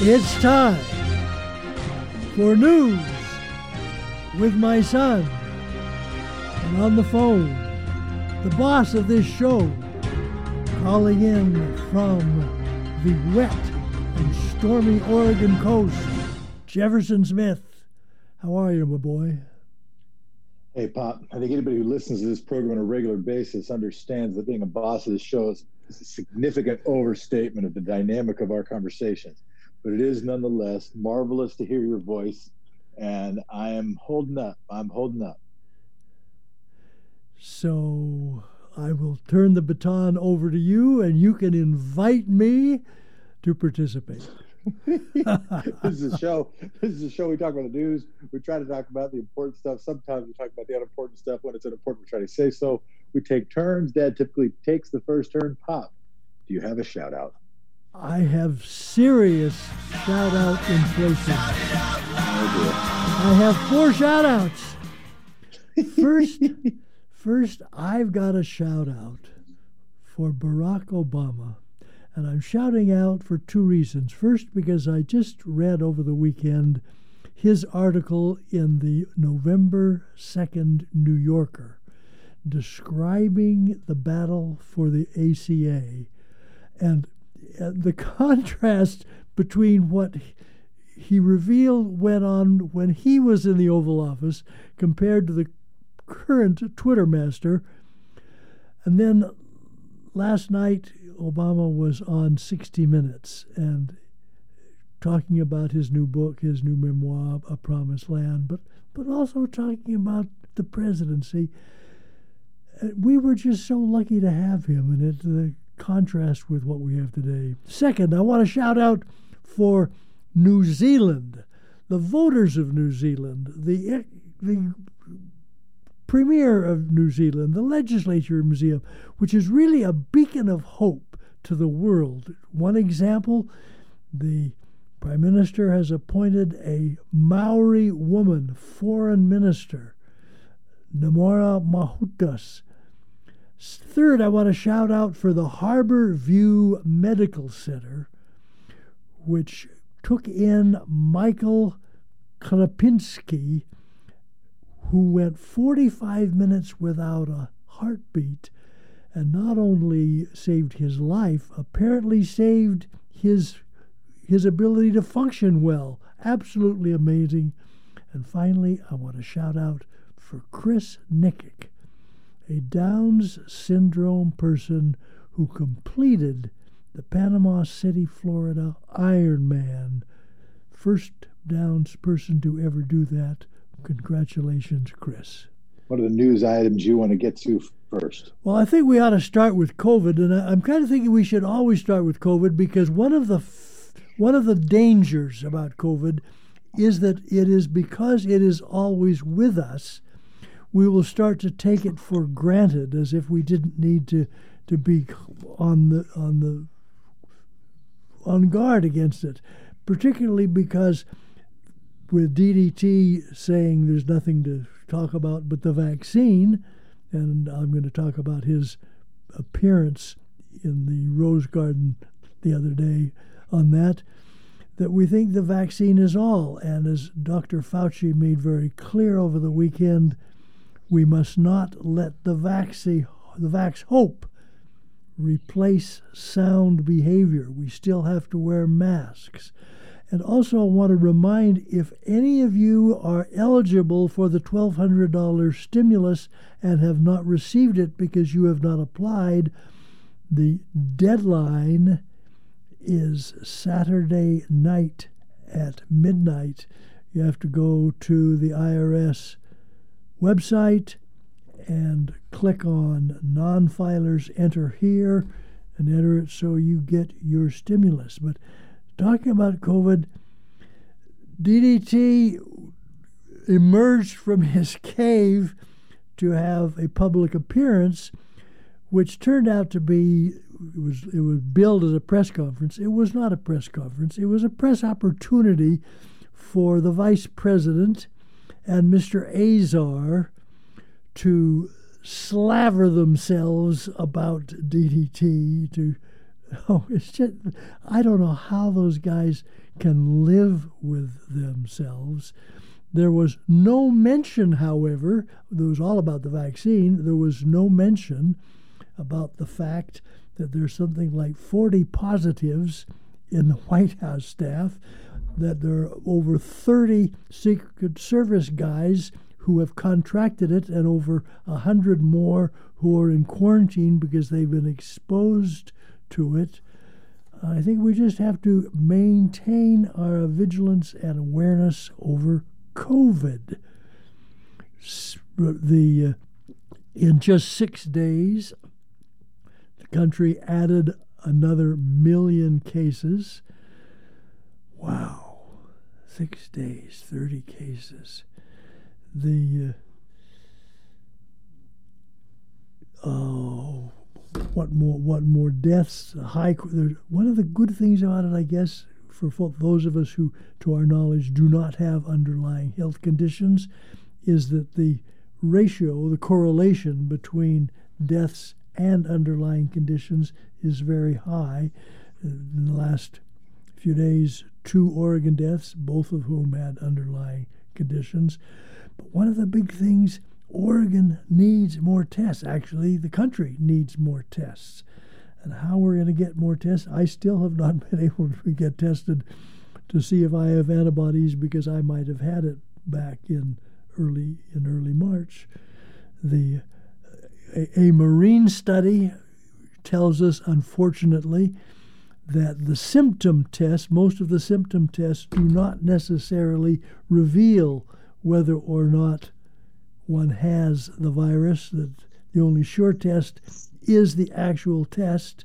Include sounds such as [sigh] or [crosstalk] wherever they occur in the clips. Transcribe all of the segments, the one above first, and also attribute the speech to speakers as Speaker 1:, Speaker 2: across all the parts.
Speaker 1: It's time for news with my son. And on the phone, the boss of this show, calling in from the wet and stormy Oregon coast, Jefferson Smith. How are you, my boy?
Speaker 2: Hey, Pop. I think anybody who listens to this program on a regular basis understands that being a boss of this show is, a significant overstatement of the dynamic of our conversations. But it is nonetheless marvelous to hear your voice, and I am holding up. I'm holding up.
Speaker 1: So I will turn the baton over to you, and you can invite me to participate. [laughs]
Speaker 2: this is a show. This is a show. We talk about the news. We try to talk about the important stuff. Sometimes we talk about the unimportant stuff. When it's unimportant, we try to say so. We take turns. Dad typically takes the first turn. Pop, do you have a shout out?
Speaker 1: I have serious shout out inflation. I have four shout outs. First, [laughs] first, I've got a shout out for Barack Obama. And I'm shouting out for two reasons. First, because I just read over the weekend his article in the November 2nd New Yorker describing the battle for the ACA and the contrast between what he revealed went on when he was in the Oval Office compared to the current Twitter master. And then last night, Obama was on 60 Minutes and talking about his new book, his new memoir, A Promised Land, but, but also talking about the presidency. Uh, we were just so lucky to have him, and it the contrast with what we have today. Second, I want to shout out for New Zealand, the voters of New Zealand, the the premier of New Zealand, the legislature museum, which is really a beacon of hope to the world. One example the Prime Minister has appointed a Maori woman foreign minister, Namora Mahutas. Third, I want to shout out for the Harborview Medical Center, which took in Michael Krapinski, who went 45 minutes without a heartbeat and not only saved his life, apparently saved his his ability to function well. Absolutely amazing. And finally, I want to shout out for Chris Nikic, a Downs syndrome person who completed the Panama City, Florida Ironman. First Downs person to ever do that. Congratulations, Chris.
Speaker 2: What are the news items you want to get to first?
Speaker 1: Well, I think we ought to start with COVID, and I, am kind of thinking we should always start with COVID because one of the f- one of the dangers about COVID is that it is because it is always with us, we will start to take it for granted as if we didn't need to to be on the on the on guard against it, particularly because with DDT saying there's nothing to talk about but the vaccine, and I'm going to talk about his appearance in the Rose Garden the other day on that, that we think the vaccine is all. And as Dr. Fauci made very clear over the weekend, we must not let the vaccine, the vax hope replace sound behavior. We still have to wear masks. And also, I want to remind if any of you are eligible for the $1,200 stimulus and have not received it because you have not applied, the deadline is Saturday night at midnight. You have to go to the IRS website and click on non filers, enter here, and enter it so you get your stimulus. But talking about COVID, DDT emerged from [laughs] his cave to have a public appearance, which turned out to be it was it was billed as a press conference. It was not a press conference. It was a press opportunity for the vice president and Mr. Azar to slaver themselves about DDT to [laughs] Oh, it's just, I don't know how those guys can live with themselves. There was no mention, however, it was all about the vaccine. There was no mention about the fact that there's something like 40 positives in the White House staff, that there are over 30 Secret Service guys who have contracted it, and over 100 more who are in quarantine because they've been exposed to it. I think we just have to maintain our vigilance and awareness over COVID. The uh, in just six days, the country added another million cases. Wow, six days, thirty cases. The uh, oh, what more? What more deaths? High. One of the good things about it, I guess, for those of us who, to our knowledge, do not have underlying health conditions, is that the ratio, the correlation between deaths and underlying conditions is very high. In the last few days, two Oregon deaths, both of whom had underlying conditions. But one of the big things Oregon needs more tests. Actually, the country needs more tests. And how we're going to get more tests, I still have not [laughs] been able to get tested to see if I have antibodies because I might have had it back in early in early March. The a, a marine study tells us, unfortunately, that the symptom tests, most of the symptom tests, do not necessarily reveal whether or not one has the virus, that the only sure test is the actual test.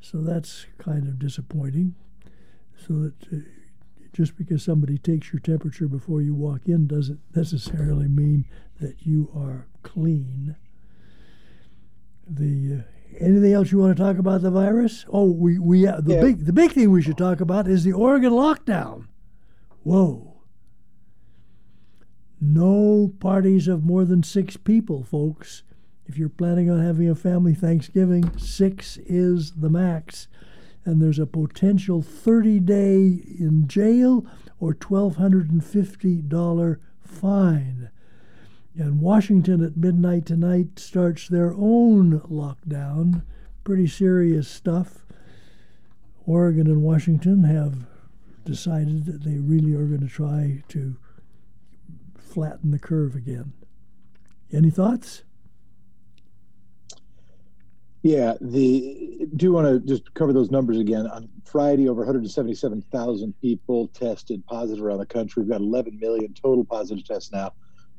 Speaker 1: So that's kind of disappointing. So that uh, just because somebody takes your temperature before you walk in doesn't necessarily mean that you are clean. The uh, anything else you want to talk about the virus? Oh, we we uh, the yeah. big the big thing we should talk about is the Oregon lockdown. Whoa. No parties of more than six people, folks. If you're planning on having a family Thanksgiving, six is the max. And there's a potential 30 day in jail or $1,250 fine. And Washington at midnight tonight starts their own lockdown. Pretty serious stuff. Oregon and Washington have decided that they really are going to try to flatten the curve again. Any thoughts?
Speaker 2: Yeah, the do want to just cover those numbers again. On Friday, over 177,000 people tested positive around the country. We've got 11 million total positive tests now.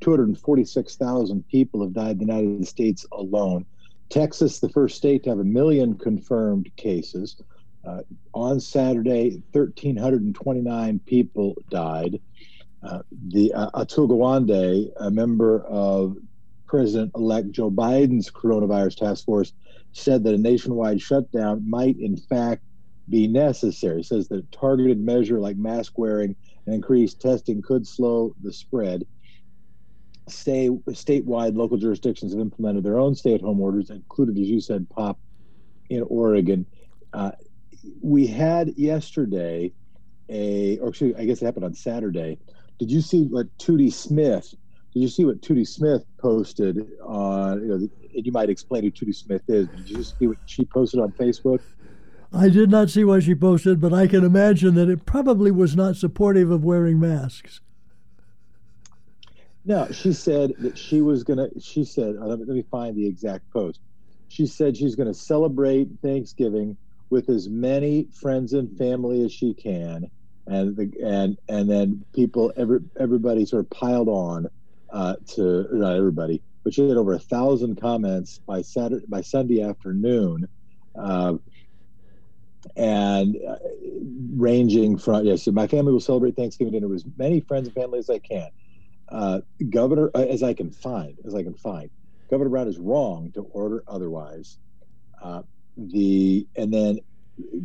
Speaker 2: 246,000 people have died in the United States alone. Texas, the first state to have a million confirmed cases. Uh, on Saturday, 1,329 people died. Uh, the uh, Atul Gawande, a member of President-elect Joe Biden's coronavirus task force, said that a nationwide shutdown might, in fact, be necessary. Says that a targeted measure like mask wearing and increased testing could slow the spread. Stay, statewide, local jurisdictions have implemented their own stay-at-home orders, included, as you said, Pop, in Oregon. Uh, we had yesterday a, or actually, I guess it happened on Saturday, did you see what Tootie Smith? Did you see what Tootie Smith posted on? You know, and you might explain who Tootie Smith is. Did you see what she posted on Facebook?
Speaker 1: I did not see what she posted, but I can imagine that it probably was not supportive of wearing masks.
Speaker 2: No, she said that she was gonna. She said, let me, let me find the exact post. She said she's to celebrate Thanksgiving with as many friends and family as she can and the, and and then people every everybody sort of piled on uh, to not everybody, but she had over a thousand comments by Saturday by Sunday afternoon, uh, and uh, ranging from yes, my family will celebrate Thanksgiving dinner with as many friends and family as I can. Uh, Governor, uh, as I can find, as I can find, Governor Brown is wrong to order otherwise. Uh, the and then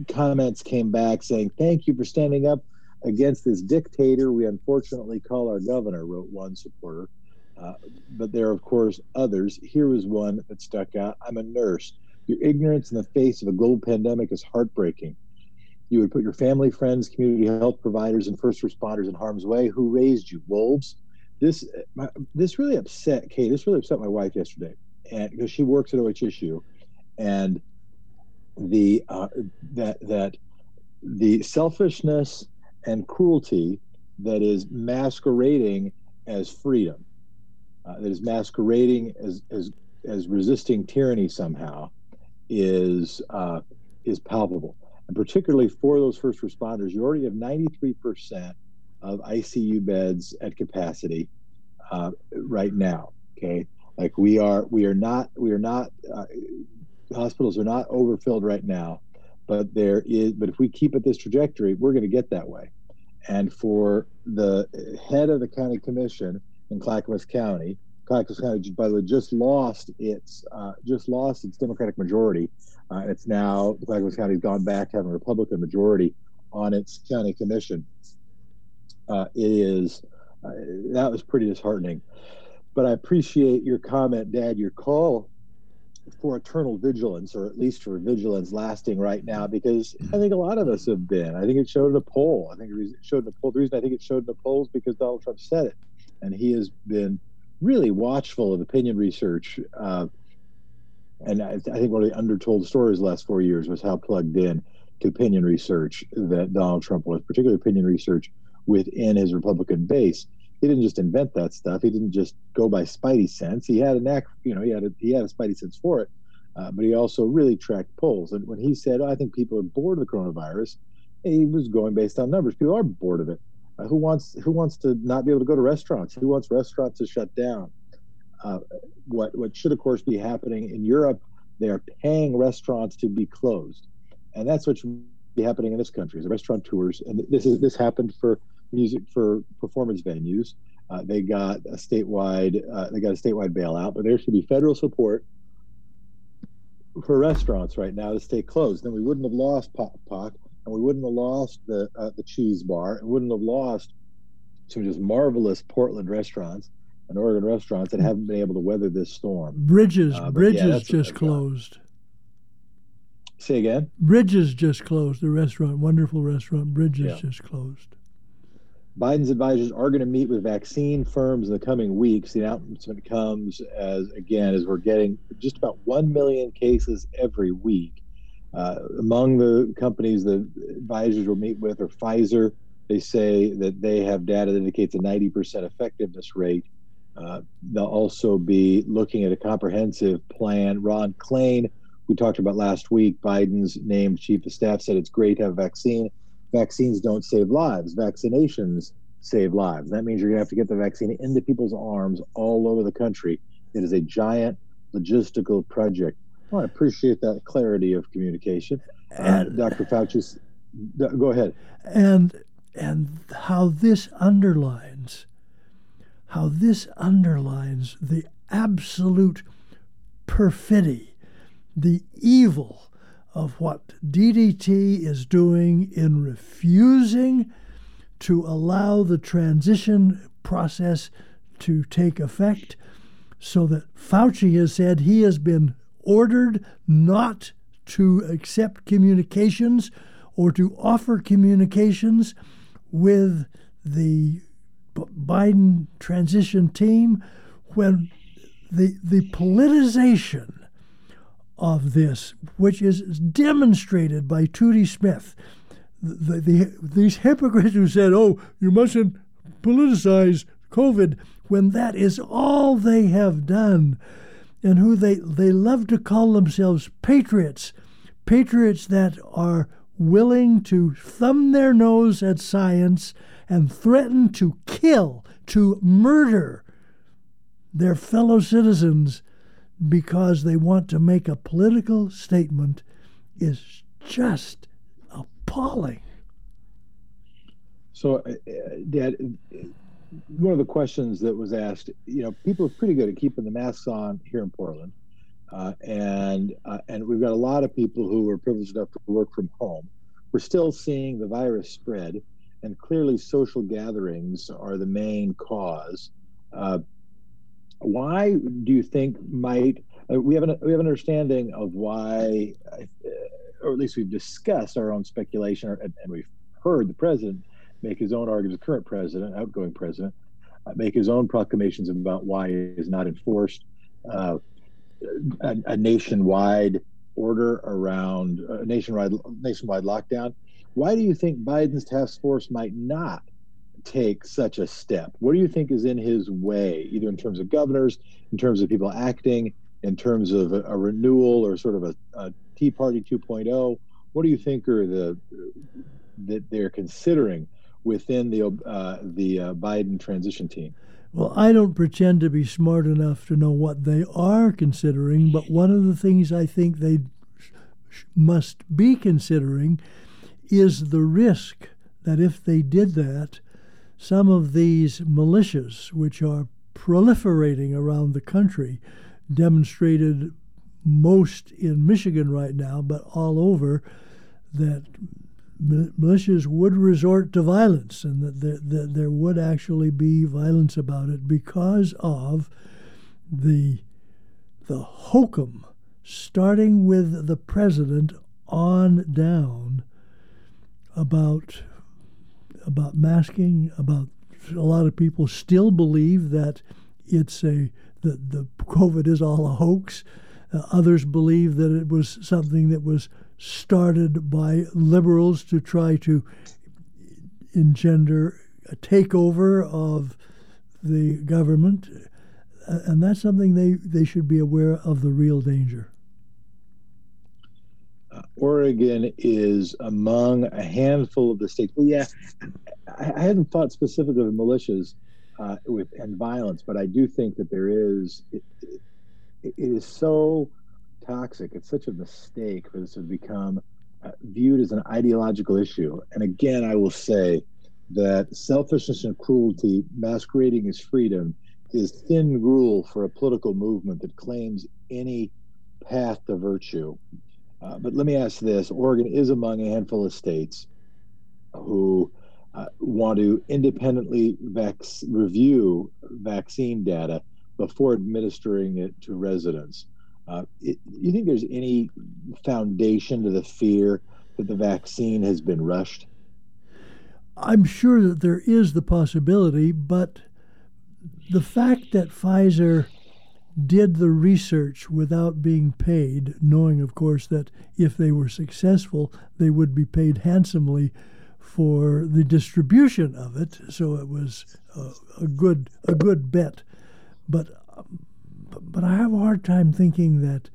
Speaker 2: comments came back saying, Thank you for standing up against this dictator we unfortunately call our governor, wrote one supporter. Uh, but there are, of course, others. Here was one that stuck out. I'm a nurse. Your ignorance in the face of a global pandemic is heartbreaking. You would put your family, friends, community health providers, and first responders in harm's way. Who raised you? Wolves. This this really upset Kate. This really upset my wife yesterday, and because she works at OHSU, and the uh, that that the selfishness and cruelty that is masquerading as freedom, uh, that is masquerading as, as as resisting tyranny somehow, is uh, is palpable, and particularly for those first responders. You already have ninety three percent of ICU beds at capacity uh, right now. Okay, like we are we are not we are not uh, hospitals are not overfilled right now, but there is. But if we keep at this trajectory, we're going to get that way. And for the head of the county commission in Clackamas County, Clackamas County, by the way, just lost its uh, just lost its Democratic majority. Uh, it's now Clackamas County's gone back to having a Republican majority on its county commission. Uh, it is uh, that was pretty disheartening. But I appreciate your comment, Dad. Your call for eternal vigilance, or at least for vigilance lasting right now, because I think a lot of us have been. I think it showed in a poll. I think it showed in a poll. The reason I think it showed in the polls because Donald Trump said it, and he has been really watchful of opinion research. Uh, and I, I, think one of the undertold stories the last four years was how plugged in to opinion research that Donald Trump was, particularly opinion research within his Republican base he didn't just invent that stuff. He didn't just go by spidey sense. He had a knack, you know, he had a, he had a spidey sense for it, uh, but he also really tracked polls. And when he said, "I think people are bored of the coronavirus," he was going based on numbers. People are bored of it. Uh, who wants who wants to not be able to go to restaurants? Who wants restaurants to shut down? Uh, what what should of course be happening in Europe? They are paying restaurants to be closed, and that's what should be happening in this country. The restaurateurs, and this is this happened for music for performance venues. Uh, they got a statewide uh, they got a statewide bailout, but there should be federal support for restaurants right now to stay closed. Then we wouldn't have lost POC, and we wouldn't have lost the uh, the cheese bar, and wouldn't have lost some just marvelous Portland restaurants and Oregon restaurants that haven't been able to weather this storm.
Speaker 1: Bridges, uh, Bridges yeah, just closed.
Speaker 2: Say again.
Speaker 1: Bridges just closed. The restaurant, wonderful restaurant. Bridges yeah. just closed.
Speaker 2: Biden's advisors are going to meet with vaccine firms in the coming weeks. The announcement comes as, again, as we're getting just about 1 million cases every week. Uh, among the companies the advisors will meet with are Pfizer. They say that they have data that indicates a 90% effectiveness rate. Uh, they'll also be looking at a comprehensive plan. Ron Klain, we talked about last week, Biden's named chief of staff, said it's great to have a vaccine vaccines don't save lives. Vaccinations save lives. That means you're going to have to get the vaccine into people's arms all over the country. It is a giant logistical project. Well, I appreciate that clarity of communication. Uh, and, uh, Dr. Fauci, go ahead.
Speaker 1: And and how this underlines how this underlines the absolute perfidy, the evil of what DDT is doing in refusing to allow the transition process to take effect, so that Fauci has said he has been ordered not to accept communications or to offer communications with the Biden transition team when the the politicization of this, which is demonstrated by Tootie Smith. The, the, these hypocrites who said, oh, you mustn't politicize COVID, when that is all they have done, and who they, they love to call themselves patriots, patriots that are willing to thumb their nose at science and threaten to kill, to murder their fellow citizens because they want to make a political statement is just appalling.
Speaker 2: So, uh, Dad, one of the questions that was asked, you know, people are pretty good at keeping the masks on here in Portland, uh, and uh, and we've got a lot of people who are privileged enough to work from home. We're still seeing the virus spread, and clearly social gatherings are the main cause. Uh, why do you think might uh, we have an we have an understanding of why, uh, or at least we've discussed our own speculation, and, and we've heard the president make his own arguments. The current president, outgoing president, uh, make his own proclamations about why he is not enforced uh, a, a, nationwide order around a nationwide nationwide lockdown. Why do you think Biden's task force might not take such a step? What do you think is in his way, either in terms of governors, in terms of people acting, in terms of a, a renewal or sort of a, a Tea Party 2.0? What do you think are the that they're considering within the uh, the uh, Biden transition team?
Speaker 1: Well, I don't pretend to be smart enough to know what they are considering, but one of the things I think they must be considering is the risk that if they did that, some of these militias, which are proliferating around the country, demonstrated most in Michigan right now, but all over, that militias would resort to violence and that there, that there would actually be violence about it because of the the hokum starting with the president on down about about masking about a lot of people still believe that it's a that the covid is all a hoax uh, others believe that it was something that was started by liberals to try to engender a takeover of the government. And that's something they, they should be aware of the real danger.
Speaker 2: Oregon is among a handful of the states. Well, yeah, I, I hadn't thought specifically of militias uh, with and violence, but I do think that there is. It, it, it is so toxic. It's such a mistake for this to become uh, viewed as an ideological issue. And again, I will say that selfishness and cruelty masquerading as freedom is thin gruel for a political movement that claims any path to virtue. Uh, but let me ask this Oregon is among a handful of states who uh, want to independently vac- review vaccine data before administering it to residents. Uh, it, you think there's any foundation to the fear that the vaccine has been rushed?
Speaker 1: I'm sure that there is the possibility, but the fact that Pfizer did the research without being paid, knowing, of course, that if they were successful, they would be paid handsomely for the distribution of it. So it was a, a good a good bet. But but I have a hard time thinking that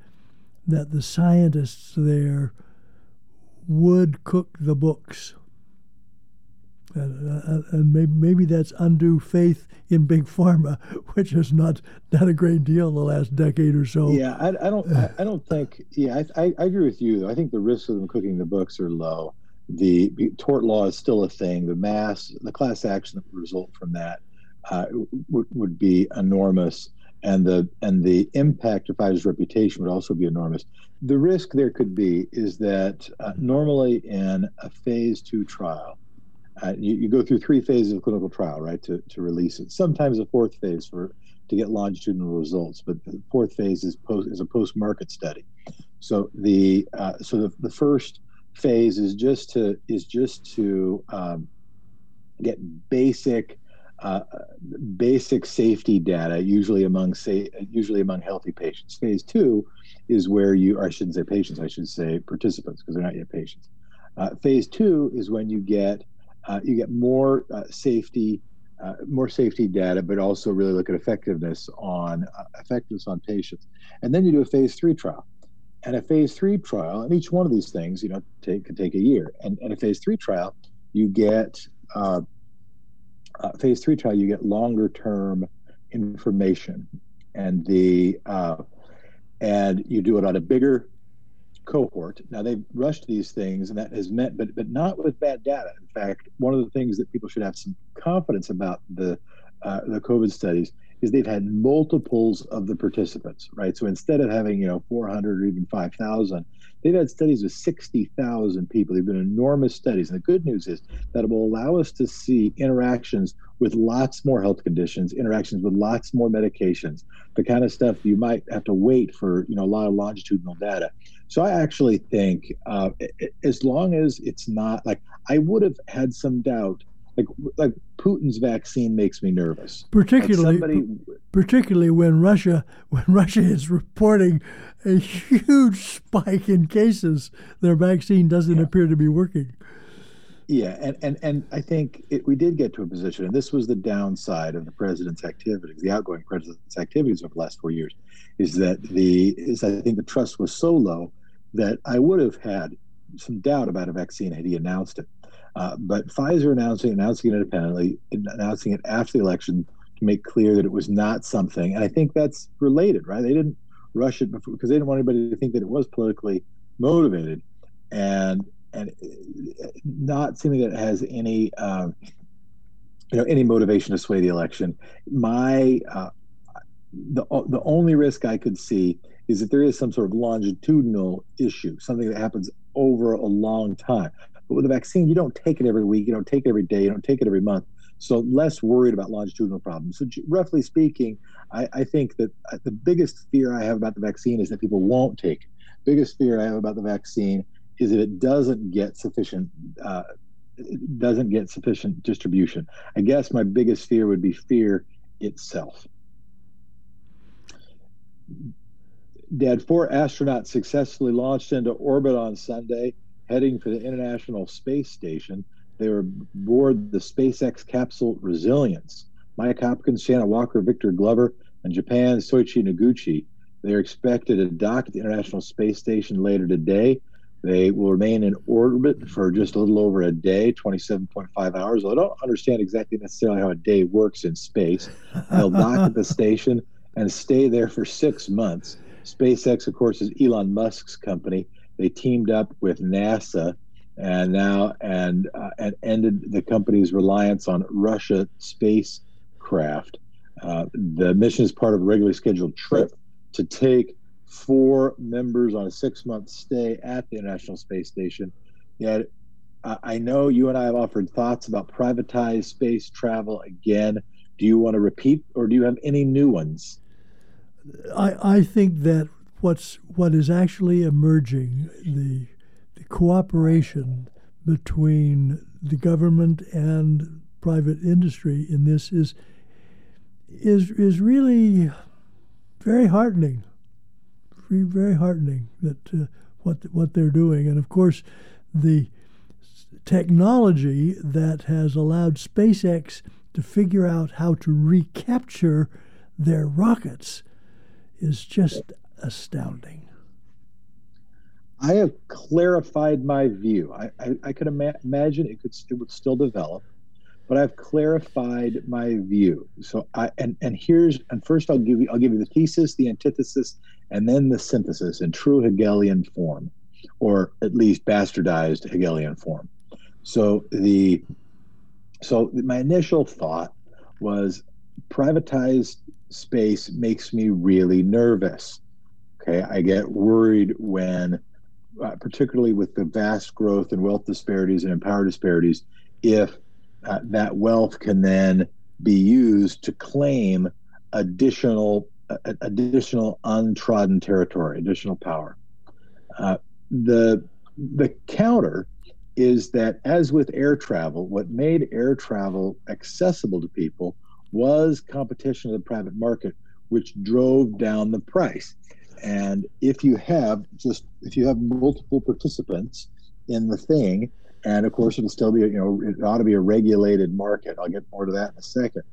Speaker 1: that the scientists there would cook the books. And, uh, and maybe, maybe that's undue faith in big pharma, [laughs] which has not done a great deal in the last decade or so.
Speaker 2: Yeah, I, I don't. I, I, don't think. Yeah, I, I, agree with you. I think the risks of them cooking the books are low. The, the tort law is still a thing. The mass, the class action that would result from that uh, would, would be enormous and the and the impact of Pfizer's reputation would also be enormous. The risk there could be is that uh, normally in a phase two trial, uh, you, you, go through three phases of clinical trial, right, to, to release it. Sometimes a fourth phase for to get longitudinal results, but the fourth phase is post is a post market study. So the uh, so the, the first phase is just to is just to um, get basic uh, basic safety data, usually among say, usually among healthy patients. Phase two is where you, I shouldn't say patients, I should say participants because they're not yet patients. Uh, phase two is when you get uh, you get more uh, safety, uh, more safety data, but also really look at effectiveness on uh, effectiveness on patients, and then you do a phase three trial. And a phase three trial, and each one of these things, you know, take could take a year. And, and a phase three trial, you get uh, phase three trial, you get longer term information, and the uh, and you do it on a bigger cohort. Now they've rushed these things, and that has meant, but but not with bad data. In fact, one of the things that people should have some confidence about the uh, the COVID studies is they've had multiples of the participants, right? So instead of having, you know, 400 or even 5,000, they've had studies with 60,000 people. They've been enormous studies. And the good news is that it will allow us to see interactions with lots more health conditions, interactions with lots more medications, the kind of stuff you might have to wait for, you know, a lot of longitudinal data. So I actually think uh, as long as it's not like I would have had some doubt like like Putin's vaccine makes me nervous.
Speaker 1: Particularly, like somebody, particularly when Russia [laughs] when Russia is reporting a huge spike in cases, their vaccine doesn't yeah. appear to be working.
Speaker 2: Yeah, and and and I think it, we did get to a position, and this was the downside of the president's activities, the outgoing president's activities over the last four years, is that the is I think the trust was so low that I would have had some doubt about a vaccine had he announced it. Uh, but Pfizer announcing announcing it independently, announcing it after the election to make clear that it was not something, and I think that's related, right? They didn't rush it before because they didn't want anybody to think that it was politically motivated, and and not something that it has any um, you know any motivation to sway the election. My uh, the the only risk I could see is that there is some sort of longitudinal issue, something that happens over a long time. But with a vaccine, you don't take it every week, you don't take it every day, you don't take it every month. So less worried about longitudinal problems. So roughly speaking, I, I think that uh, the biggest fear I have about the vaccine is that people won't take it. Biggest fear I have about the vaccine is that it doesn't get sufficient uh, doesn't get sufficient distribution. I guess my biggest fear would be fear itself. Dad, four astronauts successfully launched into orbit on Sunday heading for the International Space Station. They were aboard the SpaceX capsule Resilience. Mike Hopkins, Shannon Walker, Victor Glover, and Japan's Soichi Noguchi. They are expected to dock at the International Space Station later today. They will remain in orbit for just a little over a day, 27.5 hours. I don't understand exactly necessarily how a day works in space. They'll dock at the [laughs] station and stay there for six months. SpaceX, of course, is Elon Musk's company, they teamed up with NASA and now and uh, and ended the company's reliance on Russia spacecraft. Uh, the mission is part of a regularly scheduled trip to take four members on a six-month stay at the International Space Station. Yet, I know you and I have offered thoughts about privatized space travel again. Do you want to repeat, or do you have any new ones?
Speaker 1: I, I think that what's what is actually emerging the the cooperation between the government and private industry in this is is is really very heartening very, very heartening that uh, what what they're doing. And of course the technology that has allowed SpaceX to figure out how to recapture their rockets is just astounding.
Speaker 2: I have clarified my view. I, I, I could ima- imagine it could it would still develop, but I've clarified my view. So I and and here's and first I'll give you I'll give you the thesis, the antithesis, and then the synthesis in true Hegelian form, or at least bastardized Hegelian form. So the so my initial thought was privatized space makes me really nervous Okay, I get worried when, uh, particularly with the vast growth in wealth disparities and power disparities, if uh, that wealth can then be used to claim additional uh, additional untrodden territory, additional power. Uh, the the counter is that as with air travel, what made air travel accessible to people was competition in the private market, which drove down the price. And if you have just if you have multiple participants in the thing, and of course it'll still be you know it ought to be a regulated market. I'll get more to that in a second.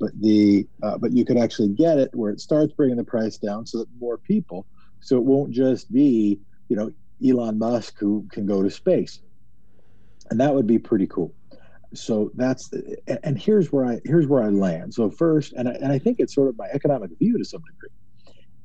Speaker 2: But the uh, but you could actually get it where it starts bringing the price down so that more people. So it won't just be you know Elon Musk who can go to space, and that would be pretty cool. So that's and here's where I here's where I land. So first, and I, and I think it's sort of my economic view to some degree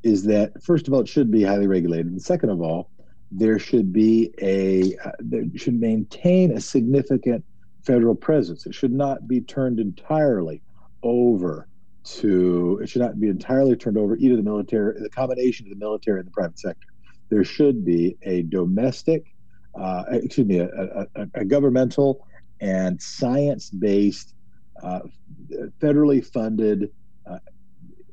Speaker 2: is that first of all, it should be highly regulated, and second of all, there should be a uh, there should maintain a significant federal presence. It should not be turned entirely over to it should not be entirely turned over either the military, the combination of the military and the private sector. There should be a domestic, uh, excuse me, a, a, a governmental and science-based, uh, federally funded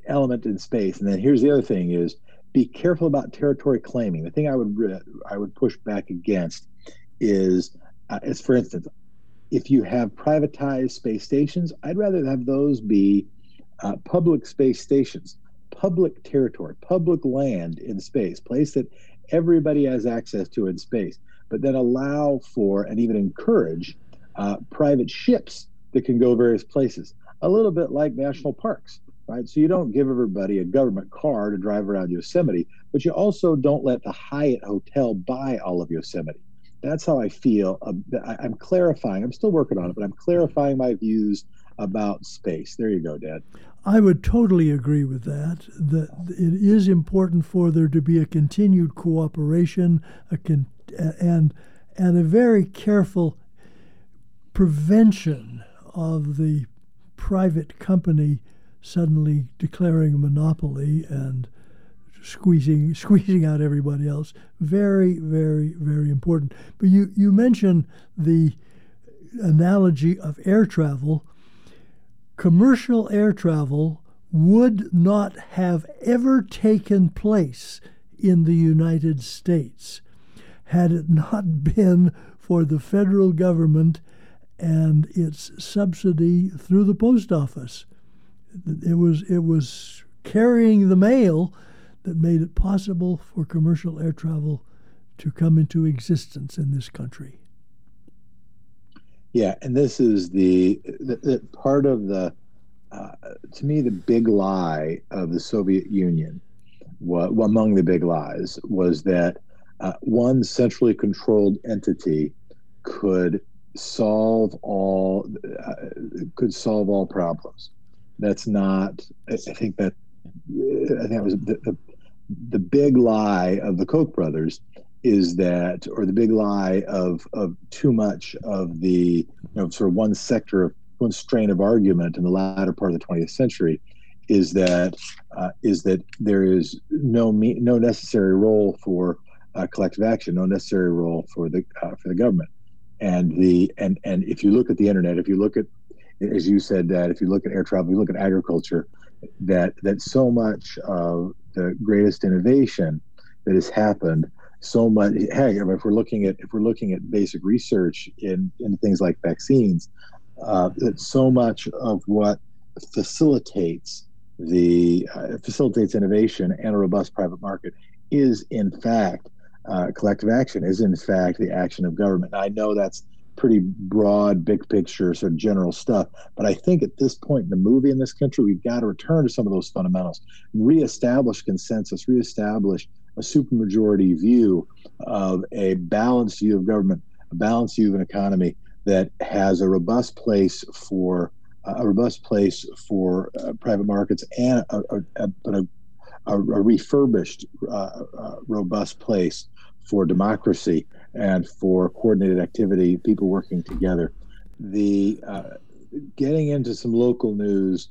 Speaker 2: element in space. And then here's the other thing: is be careful about territory claiming. The thing I would I would push back against is, uh, for instance, if you have privatized space stations, I'd rather have those be uh, public space stations, public territory, public land in space, place that everybody has access to in space, but then allow for and even encourage uh, private ships that can go various places. A little bit like national parks, right? So you don't give everybody a government car to drive around Yosemite, but you also don't let the Hyatt Hotel buy all of Yosemite. That's how I feel. Uh, I'm clarifying. I'm still working on it, but I'm clarifying my views about space. There you go, Dad.
Speaker 1: I would totally agree with that. That it is important for there to be a continued cooperation, a con- and and a very careful prevention of the private company suddenly declaring a monopoly and squeezing [laughs] squeezing out everybody else. Very, very, very important. But you you mentioned the analogy of air travel commercial air travel would not have ever taken place in the United States had it not [laughs] been for the federal government and its subsidy through the post office. It was it was carrying the mail that made it possible for commercial air travel to come into existence in this country.
Speaker 2: Yeah, and this is the, the, the part of the, uh, to me, the big lie of the Soviet Union, what, among the big lies, was that uh, one centrally controlled entity could solve all uh, could solve all problems. That's not. I, think that I think that was the, the, the big lie of the Koch brothers is that, or the big lie of of too much of the you know sort of one sector of one strain of argument in the latter part of the 20th century is that uh, is that there is no me- no necessary role for uh, collective action, no necessary role for the uh, for the government, and the and and if you look at the internet, if you look at as you said that if you look at air travel, you look at agriculture, that that so much of the greatest innovation that has happened so much hey if we're looking at if we're looking at basic research in in things like vaccines uh, that so much of what facilitates the uh, facilitates innovation and a robust private market is in fact uh, collective action is in fact the action of government. I know that's pretty broad big picture sort of general stuff. But i think at this point in the movie in this country we've got to return to some of those fundamentals reestablish consensus reestablish a supermajority view of a balanced view of government, a balanced view of an economy that has a robust place for uh, a robust place for uh, private markets and a, a, a, a, refurbished, uh, uh, robust place for democracy and for coordinated activity, people working together. The uh, getting into some local news.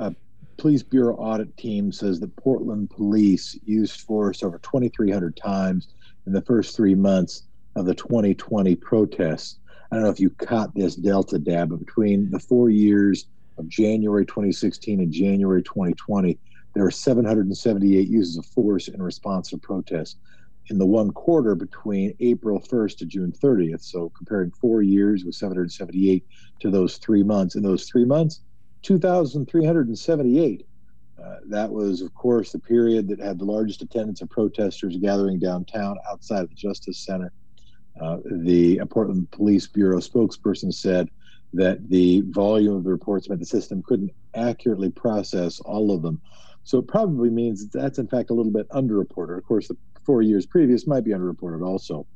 Speaker 2: Uh, Police Bureau audit team says that Portland police used force over 2,300 times in the first three months of the 2020 protests. I don't know if you caught this Delta dab, but between the four years of January 2016 and January 2020, there were 778 uses of force in response to protests. In the one quarter between April 1st to June 30th, so comparing four years with 778 to those three months, in those three months, 2,378. Uh, that was, of course, the period that had the largest attendance of protesters gathering downtown outside of the Justice Center. Uh, the Portland Police Bureau spokesperson said that the volume of the reports meant the system couldn't accurately process all of them. So it probably means that that's, in fact, a little bit underreported. Of course, the four years previous might be underreported also.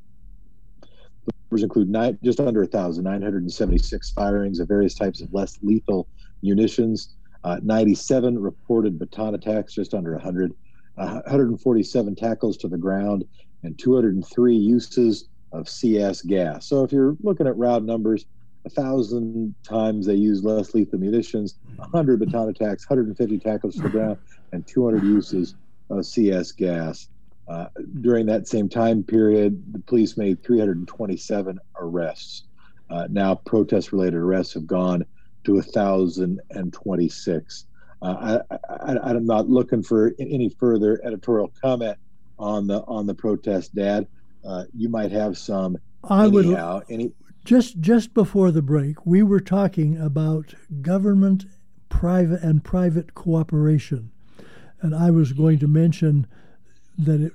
Speaker 2: The numbers include just under 1,976 firings of various types of less lethal munitions. Uh, 97 reported baton attacks, just under 100. Uh, 147 tackles to the ground, and 203 uses of CS gas. So if you're looking at round numbers, a thousand times they used less lethal munitions, 100 baton attacks, 150 tackles to the ground, and 200 uses of CS gas. Uh, during that same time period, the police made 327 arrests. Uh, now, protest related arrests have gone to 1,026. Uh, I, I, I'm not looking for any further editorial comment on the on the protest, Dad. Uh, you might have some.
Speaker 1: I anyhow. would. Any, just just before the break, we were talking about government, private, and private cooperation, and I was going to mention that it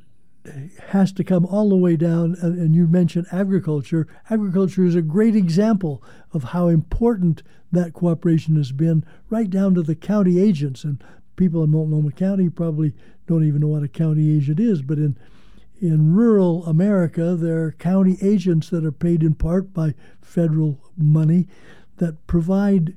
Speaker 1: has to come all the way down. And you mentioned agriculture. Agriculture is a great example of how important that cooperation has been, right down to the county agents. And people in Multnomah County probably don't even know what a county agent is, but in in rural America, there are county agents that are paid in part by federal money that provide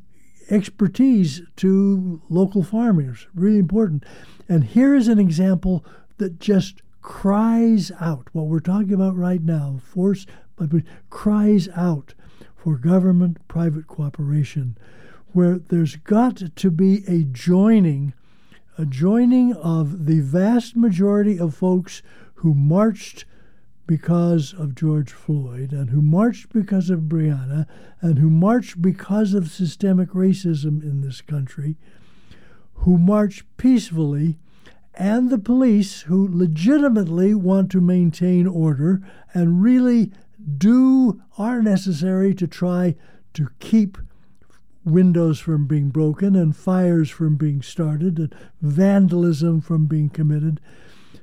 Speaker 1: expertise to local farmers. Really important. And here is an example that just cries out. What we're talking about right now force but cries out for government private cooperation where there's got to be a joining a joining of the vast majority of folks who marched because of George Floyd and who marched because of Breonna and who marched because of systemic racism in this country, who marched peacefully and the police who legitimately want to maintain order and really do are necessary to try to keep windows from being broken and fires from being started and vandalism from being committed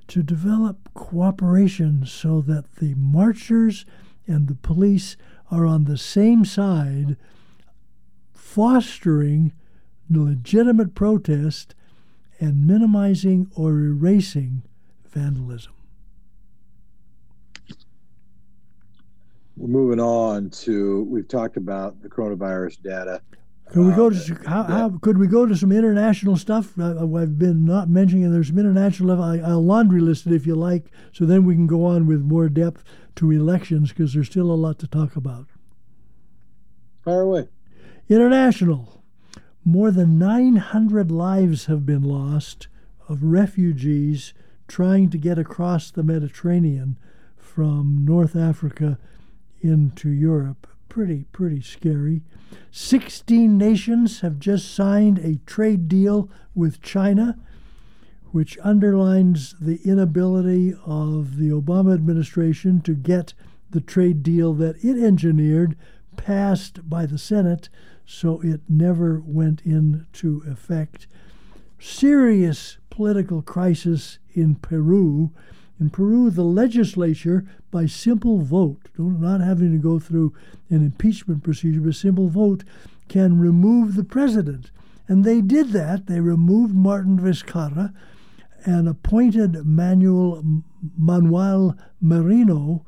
Speaker 1: to develop cooperation so that the marchers and the police are on the same side fostering legitimate protest and minimizing or erasing vandalism.
Speaker 2: We're moving on to we've talked about the coronavirus data.
Speaker 1: Could we go to uh, how, how, could we go to some international stuff? Uh, I've been not mentioning, and there's some international level. I, will laundry list it if you like, so then we can go on with more depth to elections because there's still a lot to talk about.
Speaker 2: Fire away.
Speaker 1: International. More than 900 lives have been lost of refugees trying to get across the Mediterranean from North Africa into Europe. Pretty, pretty scary. 16 nations have just signed a trade deal with China, which underlines the inability of the Obama administration to get the trade deal that it engineered passed by the Senate so it never went into effect. Serious political crisis in Peru. In Peru, the legislature, by simple vote, not having to go through an impeachment procedure, but simple vote, can remove the president. And they did that. They removed Martin Vizcarra and appointed Manuel Manuel Merino.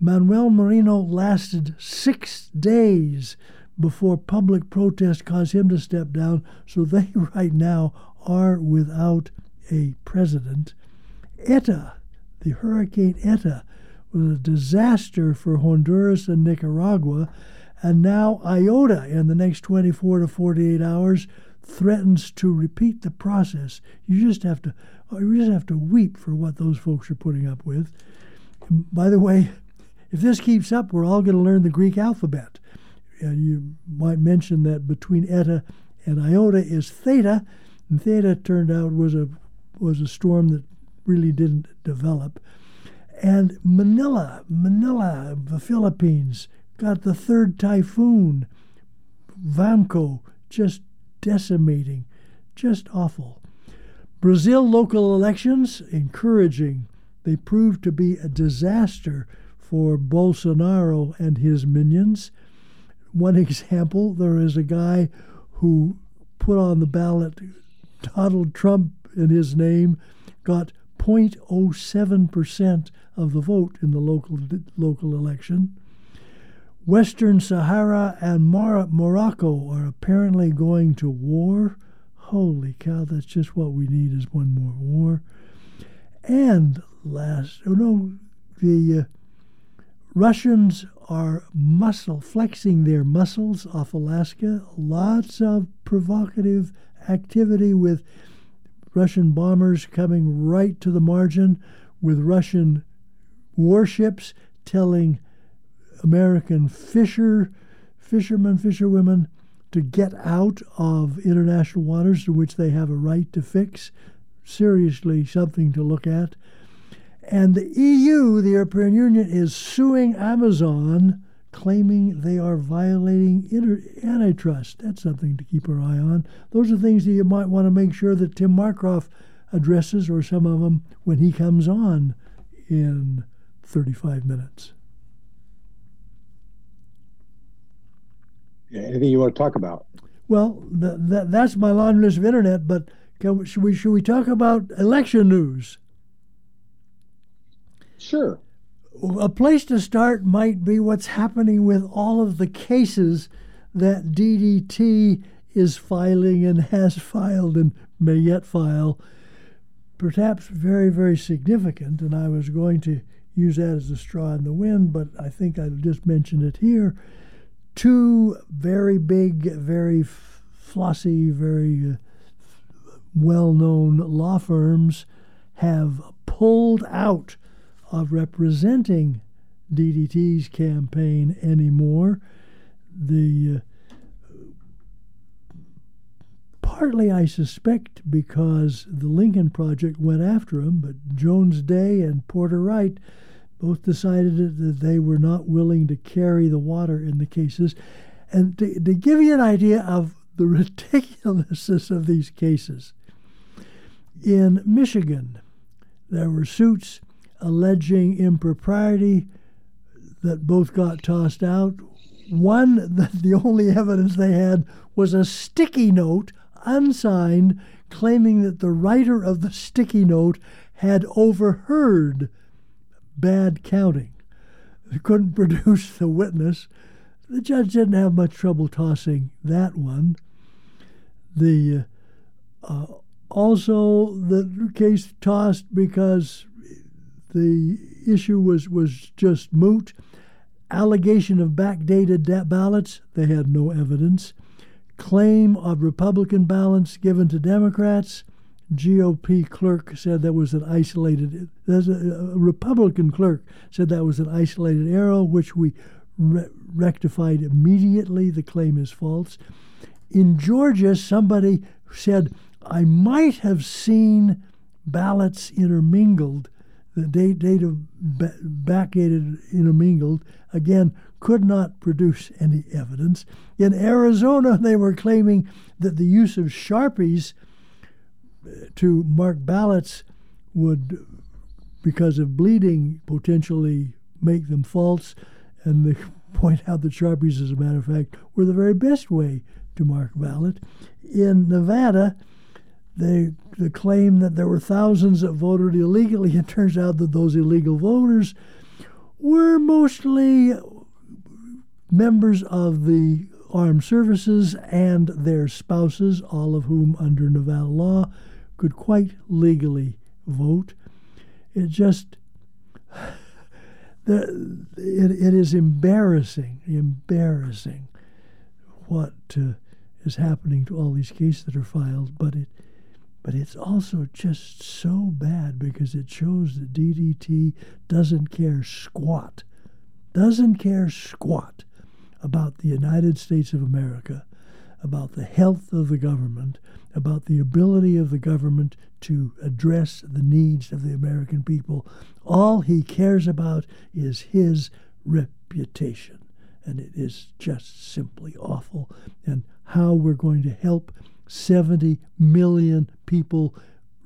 Speaker 1: Manuel Merino lasted six days before public protest caused him to step down. So they [laughs] right now are without a president. ETA, the Hurricane ETA, was a disaster for Honduras and Nicaragua. And now IOTA, in the next 24 to 48 hours, threatens to repeat the process. You just have to, uh, you just have to weep for what those folks are putting up with. by the way, [laughs] if this keeps up, we're all going to learn the Greek alphabet and you might mention that between eta and iota is theta, and theta turned out was a was a storm that really didn't develop. And Manila, Manila, the Philippines, got the third typhoon. Vamco just decimating, just awful. Brazil local elections encouraging. They proved to be a disaster for Bolsonaro and his minions. One example there is a guy who put on the ballot Donald Trump in his name, got 0.07% of the vote in the local, local election. Western Sahara and Mar- Morocco are apparently going to war. Holy cow, that's just what we need is one more war. And last, oh no, the uh, Russians are muscle flexing their muscles off Alaska. Lots of provocative activity with Russian bombers coming right to the margin, with Russian warships telling American fisher fishermen, fisherwomen to get out of international waters to which they have a right to fix. Seriously, something to look at. And the EU, the European Union, is suing Amazon, claiming they are violating inter- antitrust. That's something to keep our eye on. Those are things that you might want to make sure that Tim Marcroft addresses, or some of them, when he comes on in 35 minutes.
Speaker 2: Yeah, anything you want to talk about?
Speaker 1: Well, th- th- that's my laundry list of internet. But we, should we should we talk about election news?
Speaker 2: Sure.
Speaker 1: A place to start might be what's happening with all of the cases that DDT is filing and has filed and may yet file. Perhaps very, very significant, and I was going to use that as a straw in the wind, but I think I'll just mention it here two very big, very flossy, very uh, well known law firms have pulled out of representing DDT's campaign anymore. The uh, partly, I suspect, because the Lincoln Project went after him, but Jones Day and Porter Wright both decided that they were not willing to carry the water in the cases. And to, to give you an idea of the [laughs] ridiculousness of these cases, in Michigan, there were suits alleging impropriety that both got tossed out. One, [laughs] that the only evidence they had was a sticky note, unsigned, claiming that the writer of the sticky note had overheard bad counting. They couldn't [laughs] produce the witness. The judge didn't have much trouble tossing that one. The uh, also the case tossed because the issue was was just moot. Allegation of backdated ballots, they had no evidence. Claim of Republican ballots given to Democrats, GOP clerk said that was an isolated, there's a, Republican clerk said that was an isolated error, which we re- rectified immediately. The claim is false. In Georgia, somebody said, I might have seen ballots intermingled, the data backdated intermingled. Again, could not produce any evidence. In Arizona, [laughs] they were claiming that the use of Sharpies uh, to mark ballots would, because of bleeding, potentially make them false. And they [laughs] point out that Sharpies, as a matter of fact, were the very best way to mark ballot. In Nevada, they, they claim that there were thousands that voted illegally. It turns out that those illegal voters were mostly members of the armed services and their spouses, all of whom, under Nevada law, could quite legally vote. It just the, it, it is embarrassing, embarrassing what uh, is happening to all these cases that are filed. But it, but it's also just so bad because it shows that DDT doesn't care squat, doesn't care squat about the United States of America, about the health of the government, about the ability of the government to address the needs of the American people. All he cares about is his reputation. And it is just simply awful. And how we're going to help 70 million people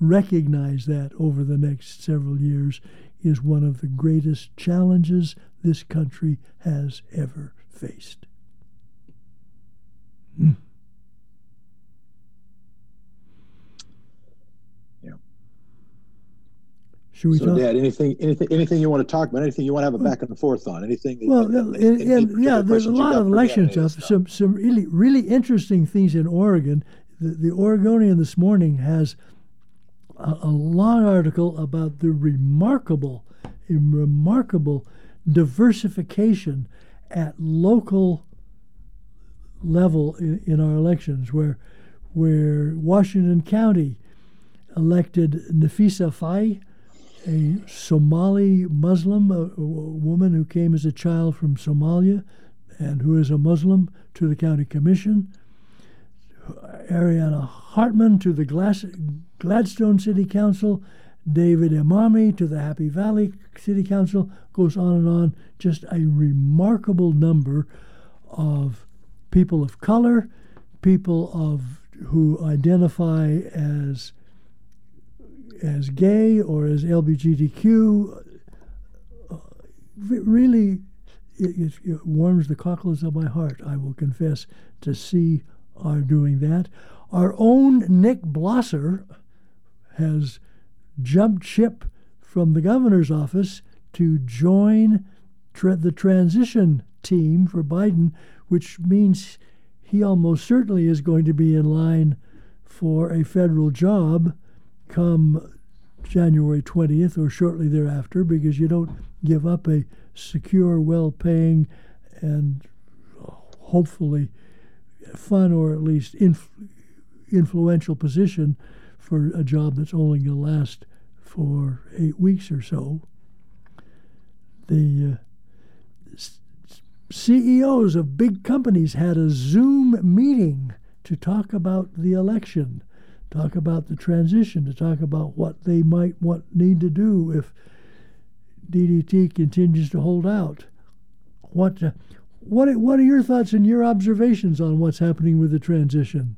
Speaker 1: recognize that over the next several years is one of the greatest challenges this country has ever faced. Mm.
Speaker 2: Should we so, talk? Dad, anything, anything, anything you want to talk about? Anything you want to have a back and forth on? Anything?
Speaker 1: Well, and, and, yeah, there's a lot of election stuff. stuff. Some, some really, really interesting things in Oregon. The, the Oregonian this morning has a, a long article about the remarkable, remarkable diversification at local level in, in our elections, where where Washington County elected Nafisa Fai, a Somali Muslim, a, a, woman who came as a child from Somalia and who is a Muslim, to the county commission. Ariana Hartman to the Gladstone City Council, David Emami to the Happy Valley City Council, goes on and on. Just a remarkable number of people of color, people of who identify as as gay or as LGBTQ. Uh, really, it, it, warms the cockles of my heart, I will confess, to see our doing that. Our own Nik Blosser has jumped ship from the governor's office to join tra- the transition team for Biden, which means he almost certainly is going to be in line for a federal job come January 20th or shortly thereafter because you don't give up a secure, well paying, and hopefully fun or at least inf- influential position for a job that's only going to last for eight weeks or so. The uh, CEOs of big companies had a Zoom meeting to talk about the election, talk about the transition, to talk about what they might want need to do if DDT continues to hold out. What what what are your thoughts and your observations on what's happening with the transition?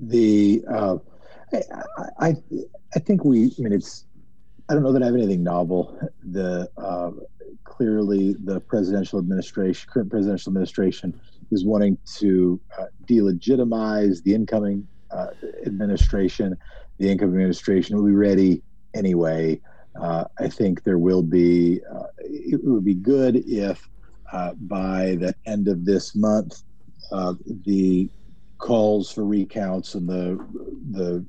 Speaker 2: The uh, I, I I think we I mean it's I don't know that I have anything novel. The uh, clearly the presidential administration, current presidential administration, is wanting to uh, delegitimize the incoming uh, administration. The incoming administration will be ready anyway. Uh, I think there will be. Uh, it would be good if uh, by the end of this month, uh, the calls for recounts and the the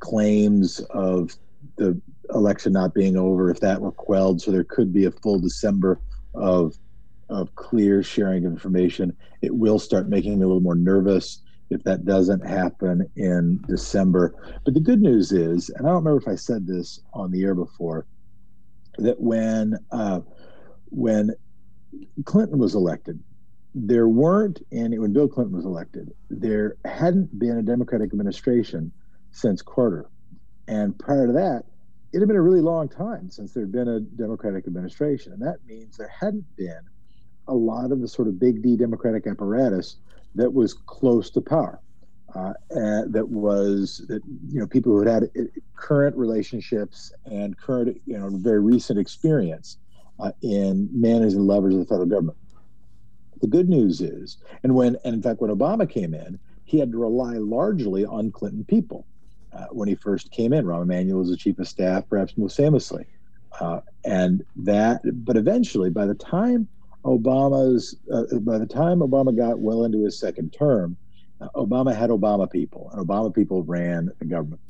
Speaker 2: claims of the election not being over, if that were quelled, so there could be a full December of of clear sharing of information. It will start making me a little more nervous if that doesn't happen in December. But the good news is, and I don't remember if I said this on the air before, that when uh, when Clinton was elected, there weren't any when Bill Clinton was elected, there hadn't been a Democratic administration since Carter. And prior to that, it had been a really long time since there had been a Democratic administration. And that means there hadn't been a lot of the sort of big D Democratic apparatus that was close to power. Uh, that was that you know people who had had uh, current relationships and current you know very recent experience uh, in managing levers of the federal government. The good news is, and when and in fact when Obama came in, he had to rely largely on Clinton people. Uh, when he first came in, Rahm Emanuel was the chief of staff, perhaps most famously, uh, and that. But eventually, by the time Obama's uh, by the time Obama got well into his second term, uh, Obama had Obama people, and Obama people ran the government.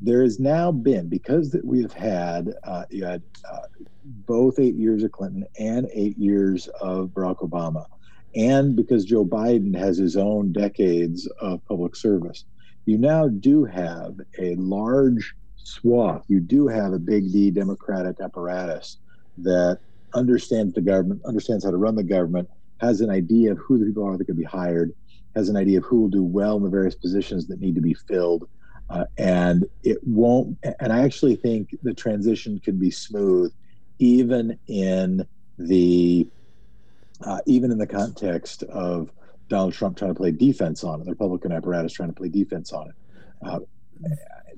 Speaker 2: There has now been because that we have had uh, you had uh, both eight years of Clinton and eight years of Barack Obama, and because Joe Biden has his own decades of public service, you now do have a large swath. You do have a big D Democratic apparatus that understands the government, understands how to run the government, has an idea of who the people are that could be hired, has an idea of who will do well in the various positions that need to be filled. Uh, and it won't, and I actually think the transition can be smooth even in the uh, even in the context of Donald Trump trying to play defense on it, the Republican apparatus trying to play defense on it. Uh,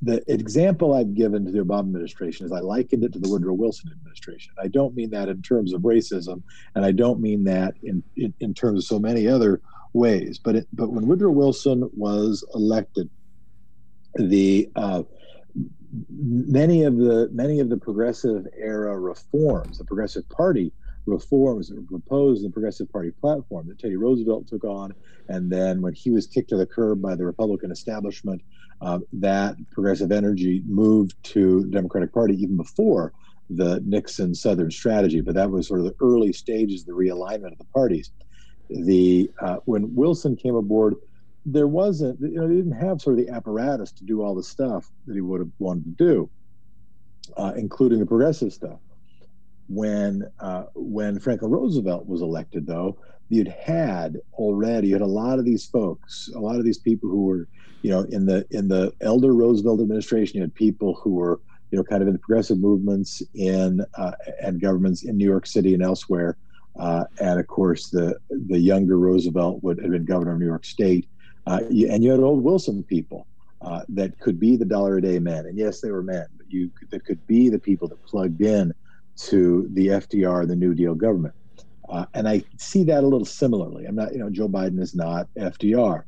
Speaker 2: the example I've given to the Obama administration is I likened it to the Woodrow Wilson administration. I don't mean that in terms of racism, and I don't mean that in, in, in terms of so many other ways. But it, but when Woodrow Wilson was elected, the uh, many of the many of the progressive era reforms, the Progressive Party reforms that were proposed in the Progressive Party platform that Teddy Roosevelt took on, and then when he was kicked to the curb by the Republican establishment, uh, that progressive energy moved to the Democratic Party even before the Nixon Southern strategy, but that was sort of the early stages of the realignment of the parties. The uh, when Wilson came aboard, there wasn't you know they didn't have sort of the apparatus to do all the stuff that he would have wanted to do, uh, including the progressive stuff. When uh, when Franklin Roosevelt was elected, though, you'd had already you had a lot of these folks, a lot of these people who were you know in the in the elder Roosevelt administration, you had people who were you know, kind of in the progressive movements in uh, and governments in New York City and elsewhere. Uh, and of course, the the younger Roosevelt would have been governor of New York State, uh, and you had old Wilson people uh, that could be the dollar a day men. And yes, they were men, but you that could be the people that plugged in to the FDR, the New Deal government. Uh, and I see that a little similarly. I'm not, you know, Joe Biden is not FDR,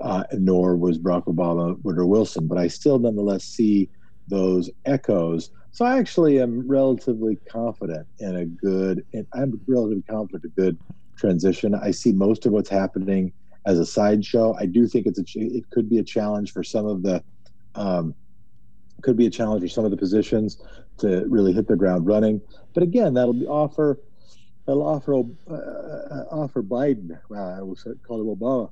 Speaker 2: uh, nor was Barack Obama Woodrow Wilson, but I still nonetheless see those echoes. So I actually am relatively confident in a good, and I'm relatively confident a good transition. I see most of what's happening as a sideshow. I do think it's a, it could be a challenge for some of the, um, could be a challenge for some of the positions to really hit the ground running. But again, that'll be offer, that'll offer uh, uh offer Biden. Wow, I was call it Obama.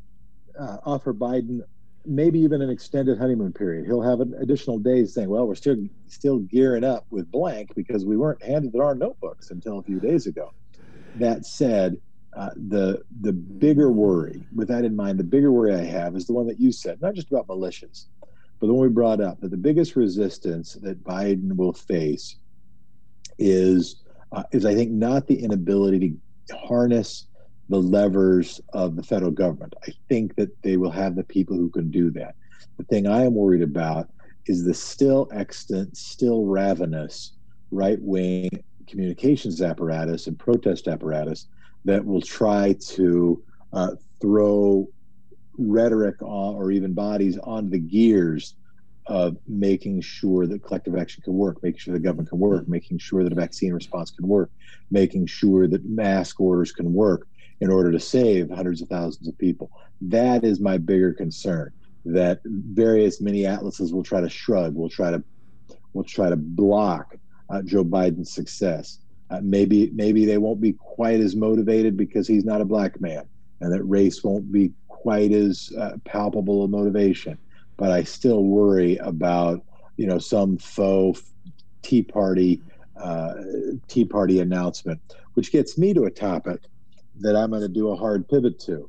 Speaker 2: Uh, offer Biden maybe even an extended honeymoon period. He'll have an additional days saying, "Well, we're still still gearing up with blank because we weren't handed our notebooks until a few days ago." That said, uh, the the bigger worry, with that in mind, the bigger worry I have is the one that you said, not just about militias, but the one we brought up that the biggest resistance that Biden will face is uh, is I think not the inability to harness the levers of the federal government. I think that they will have the people who can do that. The thing I am worried about is the still extant, still ravenous right wing communications apparatus and protest apparatus that will try to uh, throw rhetoric or even bodies on the gears of making sure that collective action can work, making sure the government can work, making sure that a vaccine response can work, making sure that mask orders can work, in order to save hundreds of thousands of people. That is my bigger concern. That various mini atlases will try to shrug, will try to, will try to block uh, Joe Biden's success. Uh, maybe maybe they won't be quite as motivated because he's not a black man, and that race won't be quite as uh, palpable a motivation. But I still worry about you know some faux Tea Party uh, Tea Party announcement, which gets me to a topic that I'm going to do a hard pivot to.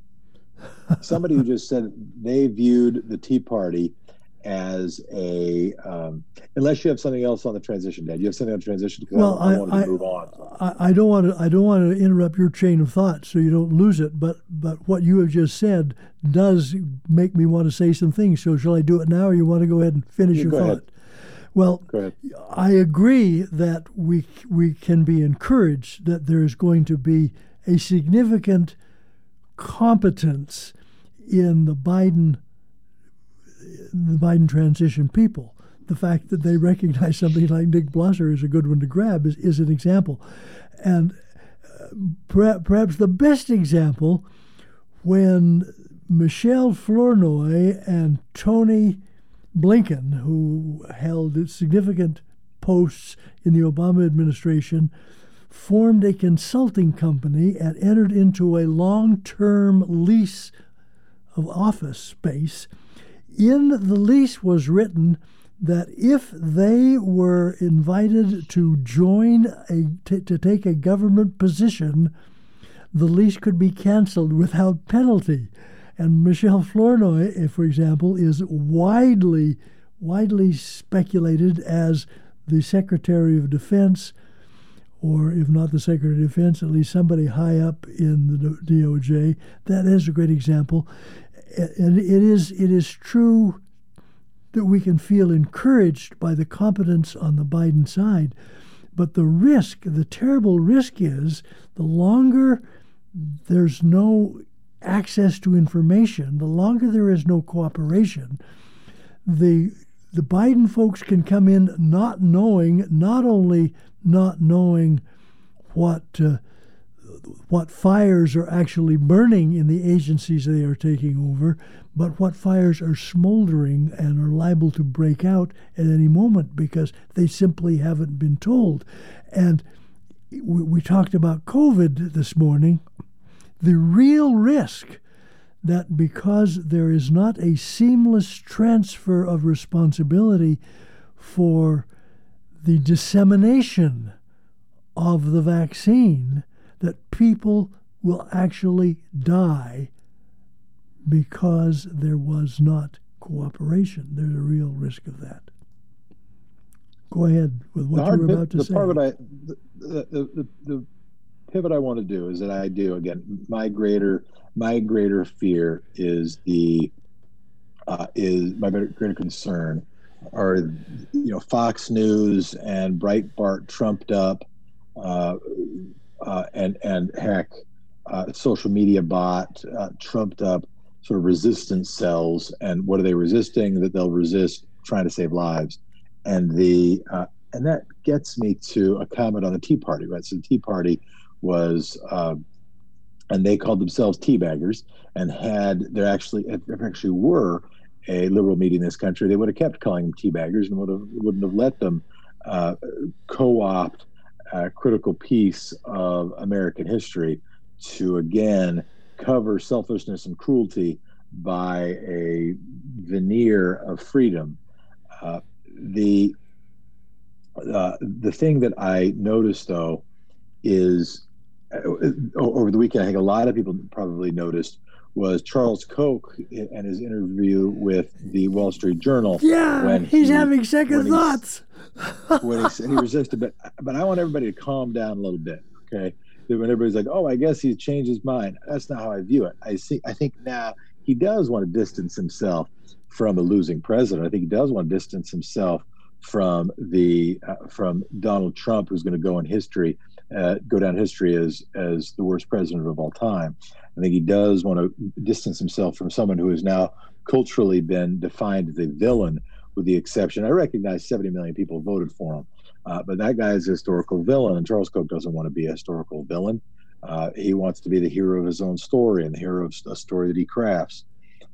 Speaker 2: Somebody who just said they viewed the Tea Party as a um, unless you have something else on the transition, Dad. You have something on transition because well, I, I, want to move on.
Speaker 1: I, I, don't want to. I don't want to interrupt your chain of thought so you don't lose it. But but what you have just said does make me want to say some things. So shall I do it now, or you want to go ahead and finish yeah, your thought? Ahead. Well, I agree that we we can be encouraged that there is going to be a significant competence in the Biden the Biden transition people. The fact that they recognize somebody like Nik Blosser is a good one to grab is, is an example. And uh, perhaps the best example when Michelle Flournoy and Tony Blinken, who held significant posts in the Obama administration, formed a consulting company and entered into a long term lease of office space. In the lease was written that if they were invited to join a t- to take a government position, the lease could be canceled without penalty. And Michelle Flournoy, eh, for example, is widely widely speculated as the Secretary of Defense or if not the Secretary of Defense, at least somebody high up in the DOJ. That is a great example. And it is, it is true that we can feel encouraged by the competence on the Biden side. But the risk, the terrible risk is the longer there's no access to information, the longer there is no cooperation, the the Biden folks can come in not knowing not only not knowing what uh, what fires are actually burning in the agencies they are taking over, but what fires are smoldering and are liable to break out at any moment because they simply haven't been told. And we, we talked about COVID this morning. The real risk that because there is not a seamless transfer of responsibility for the dissemination of the vaccine, that people will actually die because there was not cooperation. There's a real risk of that. Go ahead with what you were about to
Speaker 2: the
Speaker 1: say.
Speaker 2: Part of I, the, the, the, the pivot I want to do is that I do again. My greater my greater fear is the uh, is my greater concern are you know Fox News and Breitbart trumped up uh, uh, and and heck uh, social media bot uh, trumped up sort of resistance cells. And what are they resisting? That they'll resist trying to save lives. And the uh, and that gets me to a comment on the Tea Party right? So the Tea Party was uh, and they called themselves teabaggers and had there actually if there actually were a liberal media in this country they would have kept calling them teabaggers and would have wouldn't have let them uh, co-opt a critical piece of American history to again cover selfishness and cruelty by a veneer of freedom. Uh, the uh, the thing that I noticed though is uh, over the weekend, I think a lot of people probably noticed was Charles Koch and his interview with the Wall Street Journal.
Speaker 1: Yeah, when he's he, having second thoughts. [laughs]
Speaker 2: when he, he resisted, but but I want everybody to calm down a little bit, okay? When everybody's like, "Oh, I guess he's changed his mind," that's not how I view it. I see. I think now he does want to distance himself from a losing president. I think he does want to distance himself from the uh, from Donald Trump, who's going to go in history, uh, go down history as as the worst president of all time. I think he does want to distance himself from someone who has now culturally been defined as a villain, with the exception. I recognize 70 million people voted for him, uh, but that guy is a historical villain, and Charles Koch doesn't want to be a historical villain. Uh, he wants to be the hero of his own story and the hero of a story that he crafts.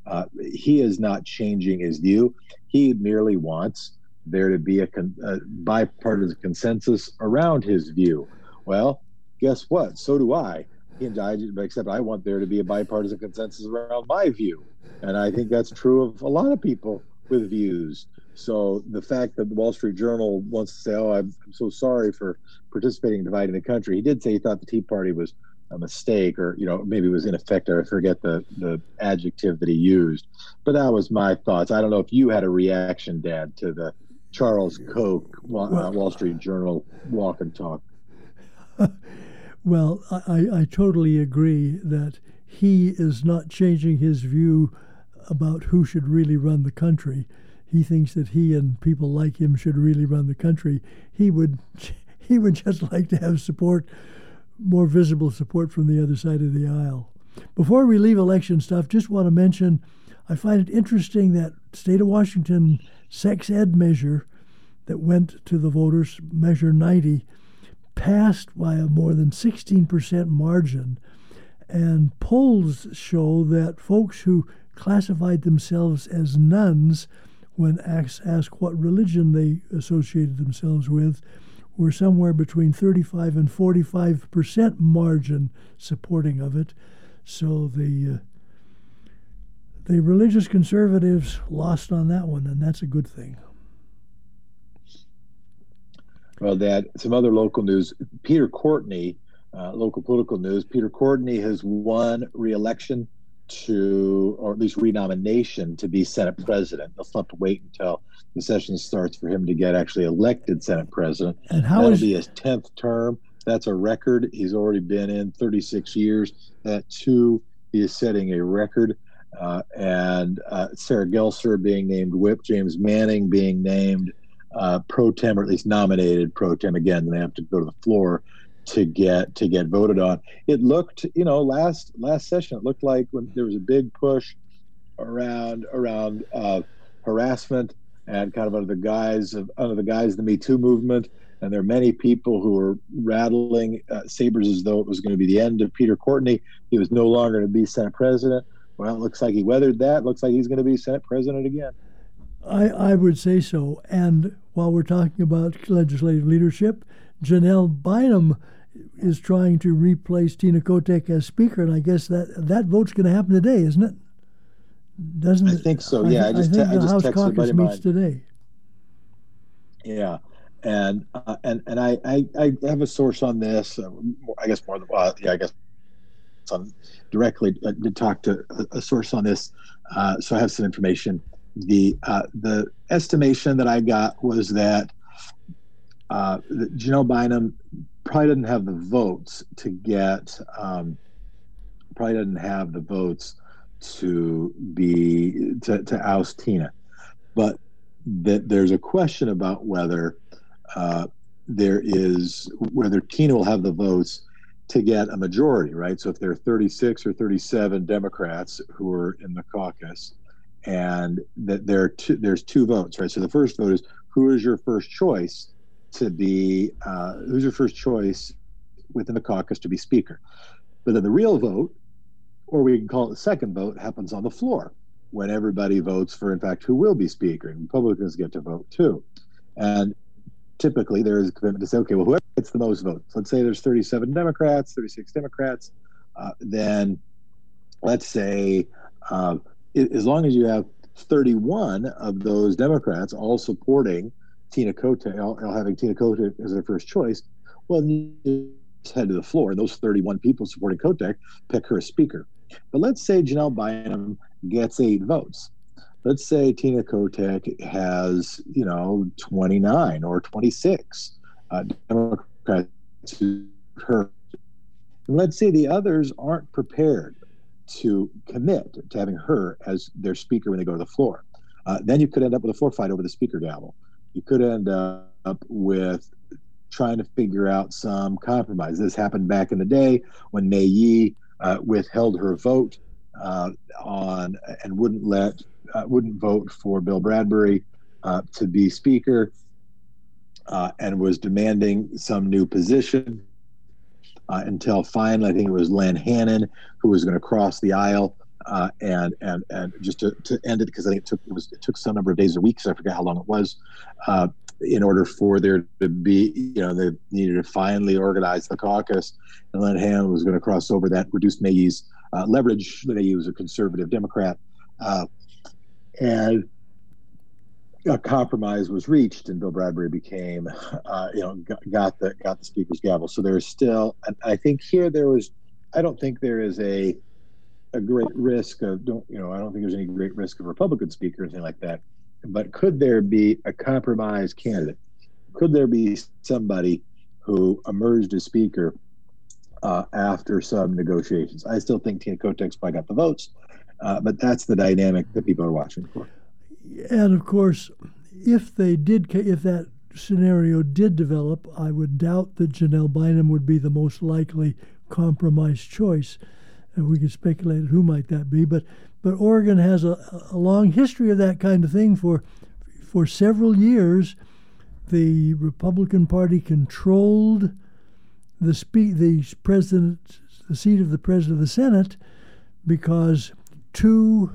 Speaker 2: Uh, he is not changing his view. He merely wants there to be a, con- a bipartisan consensus around his view. Well, guess what? So do I. And I, except I want there to be a bipartisan consensus around my view, and I think that's true of a lot of people with views. So the fact that the Wall Street Journal wants to say, "Oh, I'm, I'm so sorry for participating in dividing the country," he did say he thought the Tea Party was a mistake, or you know, maybe it was ineffective. I forget the the adjective that he used, but that was my thoughts. I don't know if you had a reaction, Dad, to the Charles Koch uh, Wall Street Journal walk and talk.
Speaker 1: Well, I, I totally agree that he is not changing his view about who should really run the country. He thinks that he and people like him should really run the country. He would [laughs] he would just like to have support, more visible support from the other side of the aisle. Before we leave election stuff, just want to mention I find it interesting that state of Washington sex ed measure that went to the voters, Measure 90, passed by a more than 16% margin. And polls show that folks who classified themselves as nones, when asked, asked what religion they associated themselves with, were somewhere between 35 and 45 percent margin supporting of it. So the uh, the religious conservatives lost on that one, and that's a good thing.
Speaker 2: Well, Dad, some other local news. Peter Courtney, uh, local political news. Peter Courtney has won re-election to, or at least renomination to be Senate president. They'll have to wait until the session starts for him to get actually elected Senate president.
Speaker 1: And how
Speaker 2: That'll
Speaker 1: is...
Speaker 2: be his tenth term. That's a record. He's already been in 36 years. That too, he is setting a record. Uh, and uh, Sara Gelser being named whip, James Manning being named uh, pro tem, or at least nominated pro tem again. They have to go to the floor to get to get voted on. It looked, you know, last last session, it looked like when there was a big push around around uh, harassment and kind of under the guise of under the guise of the Me Too movement and there are many people who are rattling uh, sabers as though it was going to be the end of Peter Courtney. He was no longer to be Senate president. Well, it looks like he weathered that. Looks like he's going to be Senate president again.
Speaker 1: I, I would say so. And while we're talking about legislative leadership, Janelle Bynum is trying to replace Tina Kotek as Speaker, and I guess that that vote's going to happen today, isn't it? Doesn't
Speaker 2: I think so. Yeah, I,
Speaker 1: I,
Speaker 2: just,
Speaker 1: think
Speaker 2: te- I
Speaker 1: the
Speaker 2: just
Speaker 1: House
Speaker 2: texted
Speaker 1: caucus meets today.
Speaker 2: Yeah, and uh, and and I, I I have a source on this. Uh, I guess more than uh, yeah, I guess on directly uh, to talk to a, a source on this. Uh, so I have some information. The uh, the estimation that I got was that uh, that Bynum probably didn't have the votes to get um, probably didn't have the votes to be to, to oust Tina, but that there's a question about whether uh, there is whether Tina will have the votes to get a majority, right? So if there are 36 or 37 Democrats who are in the caucus, and that there are two, there's two votes, right? So the first vote is who is your first choice to be uh, who's your first choice within the caucus to be speaker, but then the real vote, or we can call it the second vote, happens on the floor when everybody votes for, in fact, who will be speaker. And Republicans get to vote too. And typically there is a commitment to say, okay, well, whoever gets the most votes, let's say there's 37 Democrats, 36 Democrats, uh, then let's say uh, as long as you have 31 of those Democrats all supporting Tina Kotek, all, all having Tina Kotek as their first choice, well, you head to the floor. And those 31 people supporting Kotek pick her as speaker. But let's say Janelle Bynum gets eight votes. Let's say Tina Kotek has, you know, 29 or 26 uh, Democrats to her. And let's say the others aren't prepared to commit to having her as their speaker when they go to the floor. Uh, then you could end up with a floor fight over the speaker gavel. You could end up with trying to figure out some compromise. This happened back in the day when Mae Yih uh, withheld her vote uh, on and wouldn't let uh, wouldn't vote for Bill Bradbury uh, to be speaker uh, and was demanding some new position uh, until finally I think it was Lenn Hannon who was going to cross the aisle uh, and and and just to, to end it because I think it took it was it took some number of days or weeks I forget how long it was in order for there to be, you know, they needed to finally organize the caucus. And Lenn Hannon was going to cross over that, reduced Mae Yih's uh, leverage. Yih was a conservative Democrat. Uh, and a compromise was reached, and Bill Bradbury became, uh, you know, got, the got the speaker's gavel. So there's still, I think here there was, I don't think there is a a great risk of don't you know I don't think there's any great risk of Republican speaker or anything like that but could there be a compromise candidate? Could there be somebody who emerged as speaker uh, after some negotiations? I still think Tina Kotek's probably got the votes, uh, but that's the dynamic that people are watching for.
Speaker 1: And of course, if they did, if that scenario did develop, I would doubt that Janelle Bynum would be the most likely compromise choice. And we can speculate who might that be, but but Oregon has a, a long history of that kind of thing. For for several years, the Republican Party controlled the spe- the president, the seat of the president of the Senate, because two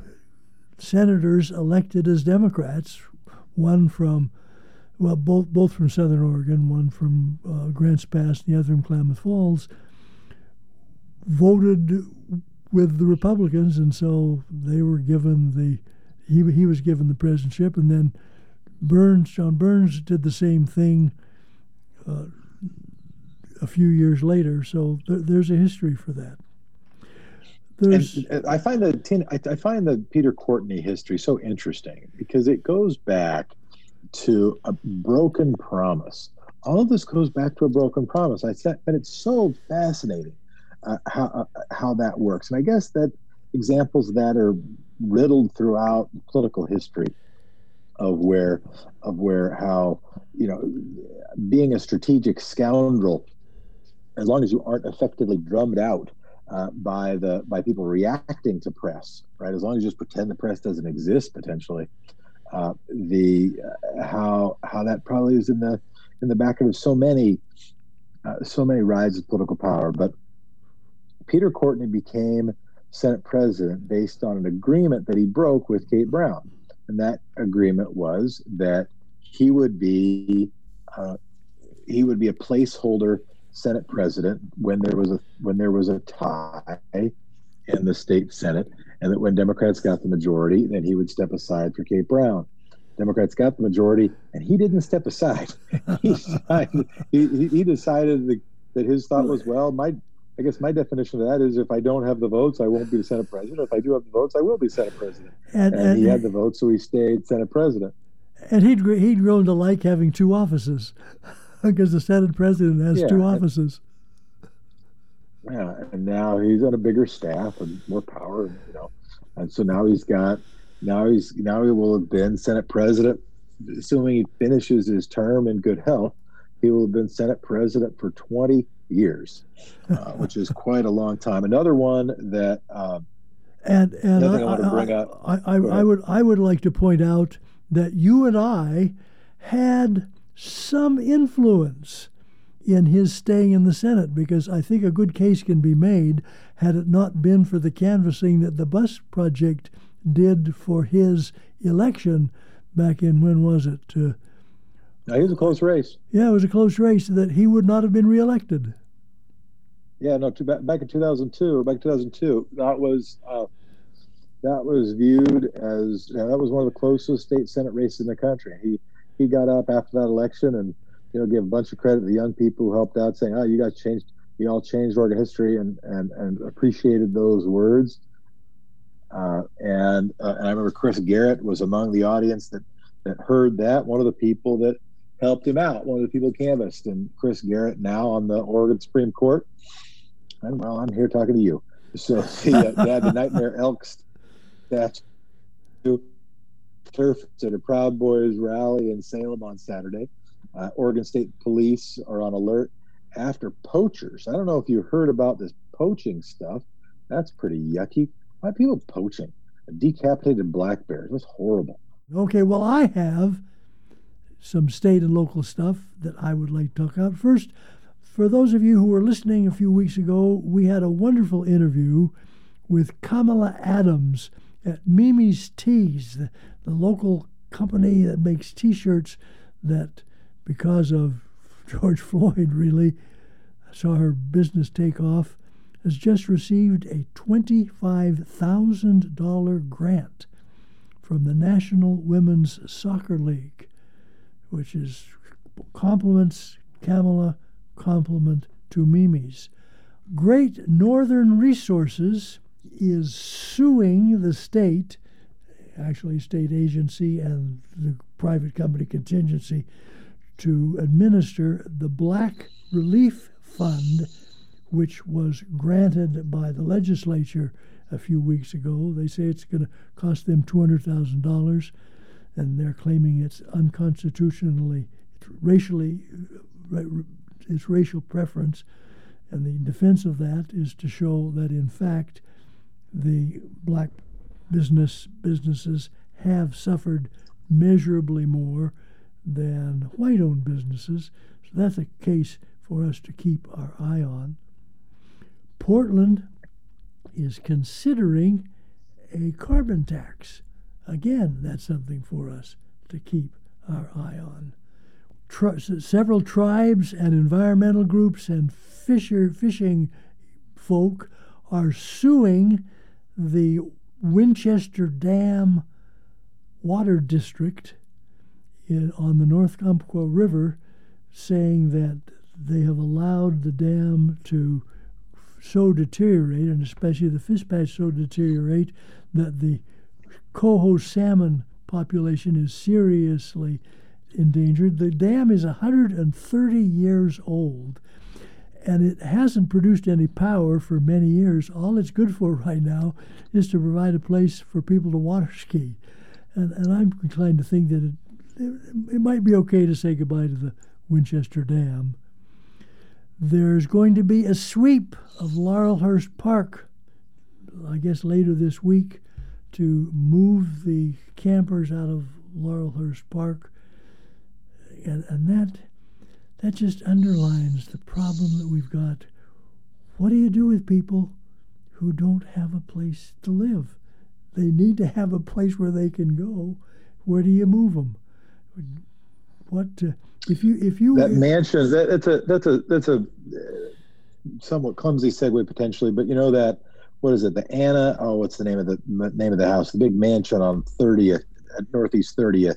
Speaker 1: senators elected as Democrats, one from well, both both from Southern Oregon, one from uh, Grants Pass, and the other from Klamath Falls, voted with the Republicans, and so they were given the he he was given the presidentship, and then Burns John Burns did the same thing uh, a few years later. So th- there's a history for that.
Speaker 2: There's, and I find the I, find the Peter Courtney history so interesting because it goes back to a broken promise. All of this goes back to a broken promise. I said, but it's so fascinating uh, how uh, how that works. And I guess that examples that are riddled throughout political history of where of where how you know being a strategic scoundrel, as long as you aren't effectively drummed out uh, by the by people reacting to press, right? As long as you just pretend the press doesn't exist, potentially, uh, the uh, how how that probably is in the in the back of so many, uh, so many rides of political power. But Peter Courtney became Senate president based on an agreement that he broke with Kate Brown, and that agreement was that he would be uh, he would be a placeholder Senate president when there was a when there was a tie in the state Senate, and that when Democrats got the majority, then he would step aside for Kate Brown. Democrats got the majority, and he didn't step aside. [laughs] he, decided, he, he decided that his thought was, well, my I guess my definition of that is if I don't have the votes, I won't be the Senate president. If I do have the votes, I will be Senate president. And, and, and he had the votes, so he stayed Senate president.
Speaker 1: And he'd he'd grown to like having two offices because the Senate president has yeah, two offices.
Speaker 2: And, yeah, and now he's on a bigger staff and more power, you know, and so now he's got now he's now he will have been Senate president, assuming he finishes his term in good health. He will have been Senate president for 20 years, uh, [laughs] which is quite a long time. Another one that. Um,
Speaker 1: and and I, I, I, I, I would I would like to point out that you and I had some influence in his staying in the Senate because I think a good case can be made had it not been for the canvassing that the bus project did for his election back in when was it? Uh,
Speaker 2: now, it was a close race.
Speaker 1: Yeah, it was a close race that he would not have been reelected.
Speaker 2: Yeah, no, to, back, back in 2002, back in 2002, that was uh, that was viewed as you know, that was one of the closest state senate races in the country. He he got up after that election and you know gave a bunch of credit to the young people who helped out, saying, "Oh, you guys changed, you all changed Oregon history," and and and appreciated those words. Uh, and uh, and I remember Chris Garrett was among the audience that that heard that. One of the people that helped him out, one of the people canvassed, and Chris Garrett now on the Oregon Supreme Court. And well, I'm here talking to you. So [laughs] yeah, uh, had the Nightmare Elks statue turf at a Proud Boys rally in Salem on Saturday. Uh, Oregon State Police are on alert after poachers. I don't know if you heard about this poaching stuff. That's pretty yucky. Why people poaching? Decapitated black bears. That's horrible.
Speaker 1: Okay, well, I have some state and local stuff that I would like to talk about. First, for those of you who were listening a few weeks ago, we had a wonderful interview with Kamala Adams at Mimi's Tees, the, the local company that makes T-shirts that, because of George [laughs] Floyd, really saw her business take off, has just received a $25,000 grant from the National Women's Soccer League, which is compliments Kamala, compliment to Mimi's. Great Northern Resources is suing the state, actually, state agency and the private company contingency, to administer the Black Relief Fund, which was granted by the legislature a few weeks ago. They say it's going to cost them $200,000, and they're claiming it's unconstitutionally, it's racially, uh, it's racial preference. And the defense of that is to show that, in fact, the black business businesses have suffered measurably more than white-owned businesses. So that's a case for us to keep our eye on. Portland is considering a carbon tax. Again, that's something for us to keep our eye on. Several tribes and environmental groups and fisher fishing folk are suing the Winchester Dam Water District in, on the North Umpqua River, saying that they have allowed the dam to so deteriorate, and especially the fish patch so deteriorate, that the coho salmon population is seriously endangered. The dam is 130 years old and it hasn't produced any power for many years. All it's good for [laughs] right now is to provide a place for people to water ski. And, and I'm inclined to think that it, it, it might be okay to say goodbye to the Winchester Dam. There's going to be a sweep of Laurelhurst Park, I guess later this week, to move the campers out of Laurelhurst Park. And, and that that just underlines the problem that we've got. What do you do with people who don't have a place to live? They need to have a place where they can go. Where do you move them? What uh, if you if you
Speaker 2: that mansion? That, that's a that's a that's a somewhat clumsy segue potentially, but you know that what is it? The Anna. Oh, what's the name of the name of the house? The big mansion on 30th at Northeast 30th.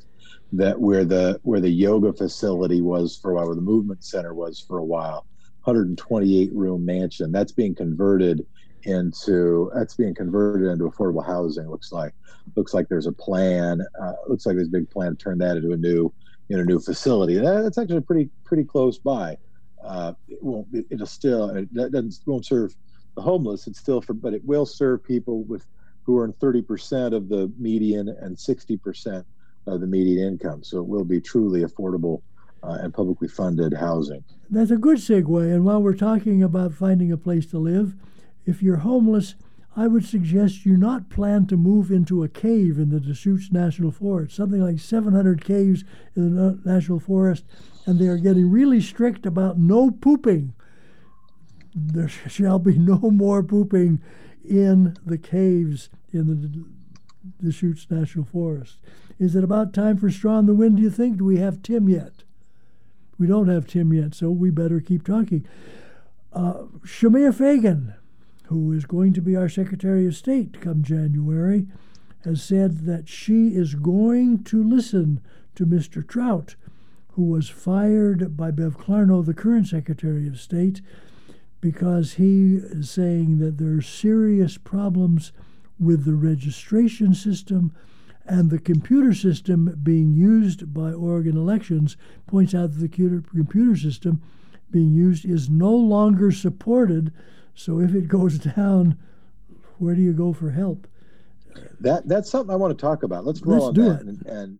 Speaker 2: That where the where the yoga facility was for a while, where the movement center was for a while. 128 room mansion. That's being converted into that's being converted into affordable housing. Looks like looks like there's a plan. Uh, looks like there's a big plan to turn that into a new in a new facility. That's actually pretty pretty close by. Uh, it won't. It, will still. It doesn't won't serve the homeless. It's still for, but it will serve people with who earn 30% of the median and 60% of the median income. So it will be truly affordable uh, and publicly funded housing.
Speaker 1: That's a good segue. And while we're talking about finding a place to live, if you're homeless, I would suggest you not plan to move into a cave in the Deschutes National Forest. Something like 700 caves in the National Forest, and they are getting really strict about no pooping. There [laughs] shall be no more pooping in the caves in the Deschutes National Forest. Is it about time for Straw in the Wind, do you think? Do we have Tim yet? We don't have Tim yet, so we better keep talking. Uh, Shemia Fagan who is going to be our Secretary of State come January, has said that she is going to listen to Mr. Trout, who was fired by Bev Clarno, the current Secretary of State, because he is saying that there are serious problems with the registration system and the computer system being used by Oregon elections points out that the computer system being used is no longer supported so if it goes [laughs] down, where do you go for help?
Speaker 2: That that's something I want to talk about. Let's roll Let's on do that. It. And, and,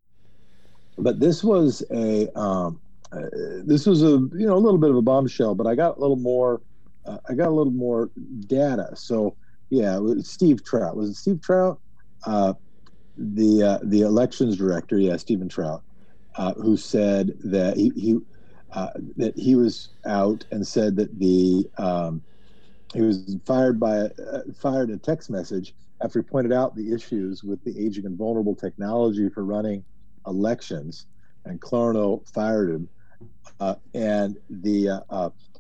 Speaker 2: but this was a um, uh, this was a you know a little bit of a bombshell, but I got a little more uh, I got a little more data. So yeah, Steve Trout was it Steve Trout, uh, the uh, the elections director? Yeah, Stephen Trout, uh, who said that he, he uh, that he was out and said that the um, he was fired by uh, fired a text message after he pointed out the issues with the aging and vulnerable technology for running elections, and Clarno fired him. Uh, and the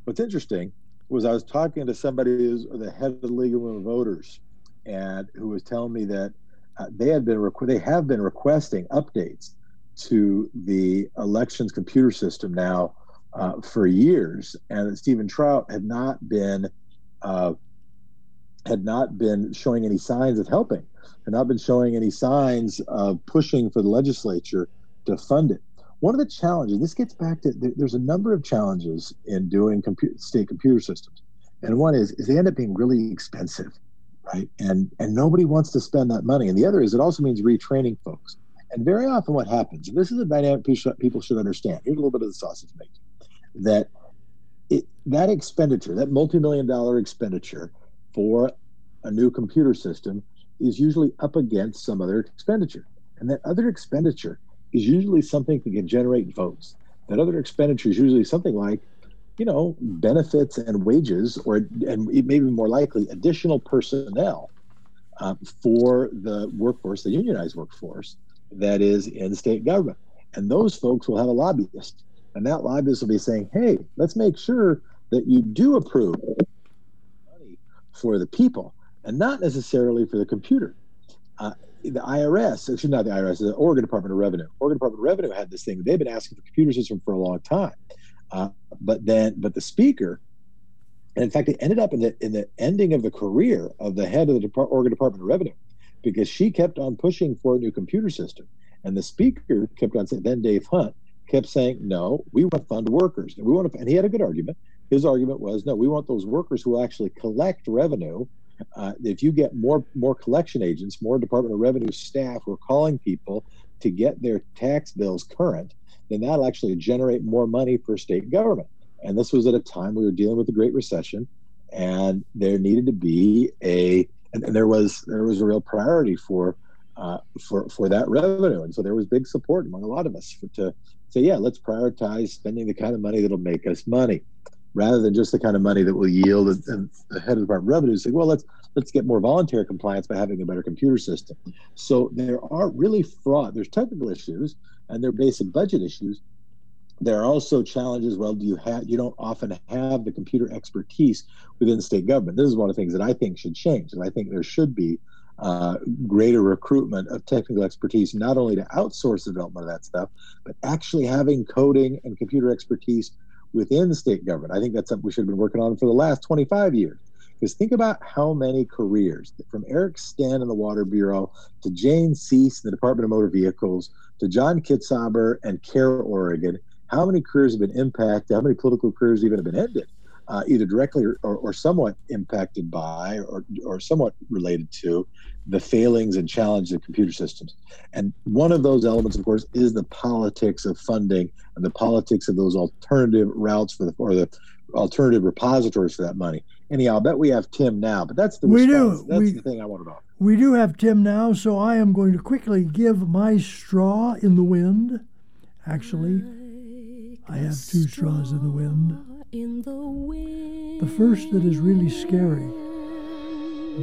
Speaker 2: what's interesting was I was talking to somebody who's the head of the League of Women Voters, and who was telling me that uh, they had been requ- they have been requesting updates to the elections computer system now uh, for years, and that Stephen Trout had not been uh, had not been showing any signs of helping, had not been showing any signs of pushing for the legislature to fund it. One of the challenges, this gets back to there's a number of challenges in doing state computer systems. And one is, is they end up being really expensive, right? And and nobody wants to spend that money. And the other is it also means retraining folks. And very often what happens, this is a dynamic people should understand. Here's a little bit of the sausage making. That it, that expenditure, that multi-million dollar expenditure for a new computer system is usually up against some other expenditure. And that other expenditure is usually something that can generate votes. That other expenditure is usually something like, you know, benefits and wages, or and maybe more likely additional personnel uh, for the workforce, the unionized workforce that is in state government. And those folks will have a lobbyist and that lobbyist will be saying, hey, let's make sure that you do approve money for the people and not necessarily for the computer. Uh, the IRS, actually not the IRS, the Oregon Department of Revenue. Oregon Department of Revenue had this thing. They've been asking for computer system for a long time. Uh, but then, but the speaker, and in fact, it ended up in the in the ending of the career of the head of the Depart- Oregon Department of Revenue, because she kept on pushing for a new computer system, and the speaker kept on saying, then Dave Hunt kept saying, no, we want to fund workers. And we want to, and he had a good argument. His argument was, no, we want those workers who actually collect revenue. Uh, if you get more more collection agents, more Department of Revenue staff who are calling people to get their tax bills current, then that'll actually generate more money for state government. And this was at a time we were dealing with the Great Recession, and there needed to be a and, and there was there was a real priority for uh, for for that revenue. And so there was big support among a lot of us for, to say, yeah, let's prioritize spending the kind of money that'll make us money, rather than just the kind of money that will yield. The head of the Department of Revenue say, well, let's let's get more voluntary compliance by having a better computer system. So there are really fraud. There's technical issues and there are basic budget issues. There are also challenges. Well, do you have you don't often have the computer expertise within state government. This is one of the things that I think should change, and I think there should be uh, greater recruitment of technical expertise, not only to outsource the development of that stuff, but actually having coding and computer expertise within state government. I think that's something we should have been working on for the last 25 years. Because think about how many careers, from Erik Sten in the Water Bureau to Jane Cease in the Department of Motor Vehicles to John Kitzhaber and Cover Oregon, how many careers have been impacted? How many political careers even have been ended? Uh, either directly or, or, or, somewhat impacted by or, or somewhat related to the failings and challenges of computer systems. And one of those elements, of course, is the politics of funding and the politics of those alternative routes for the or the alternative repositories for that money. Anyhow, I bet we have Tim now, but that's the
Speaker 1: we
Speaker 2: response.
Speaker 1: do.
Speaker 2: That's
Speaker 1: we,
Speaker 2: the thing I want to know.
Speaker 1: We do have Tim now, so I am going to quickly give my straw in the wind. Actually, I have two straws in the wind. The first that is really scary.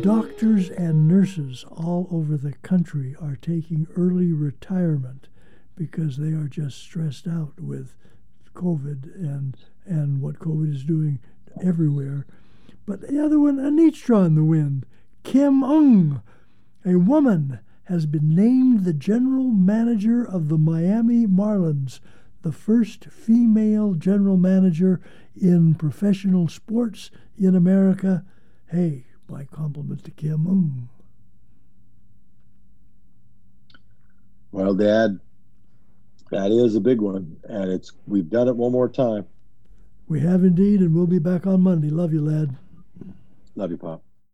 Speaker 1: Doctors and nurses all over the country are taking early retirement because they are just stressed out with COVID and and what COVID is doing everywhere. But the other one, a neat straw in the wind. Kim Ng, a woman, has been named the general manager of the Miami Marlins, the first female general manager in professional sports in America. Hey, my compliment to Kim Ng.
Speaker 2: Well, Dad, that is a big one, and it's we've done it one more time.
Speaker 1: We have indeed, and we'll be back on Monday. Love you, lad.
Speaker 2: Love you, Pop.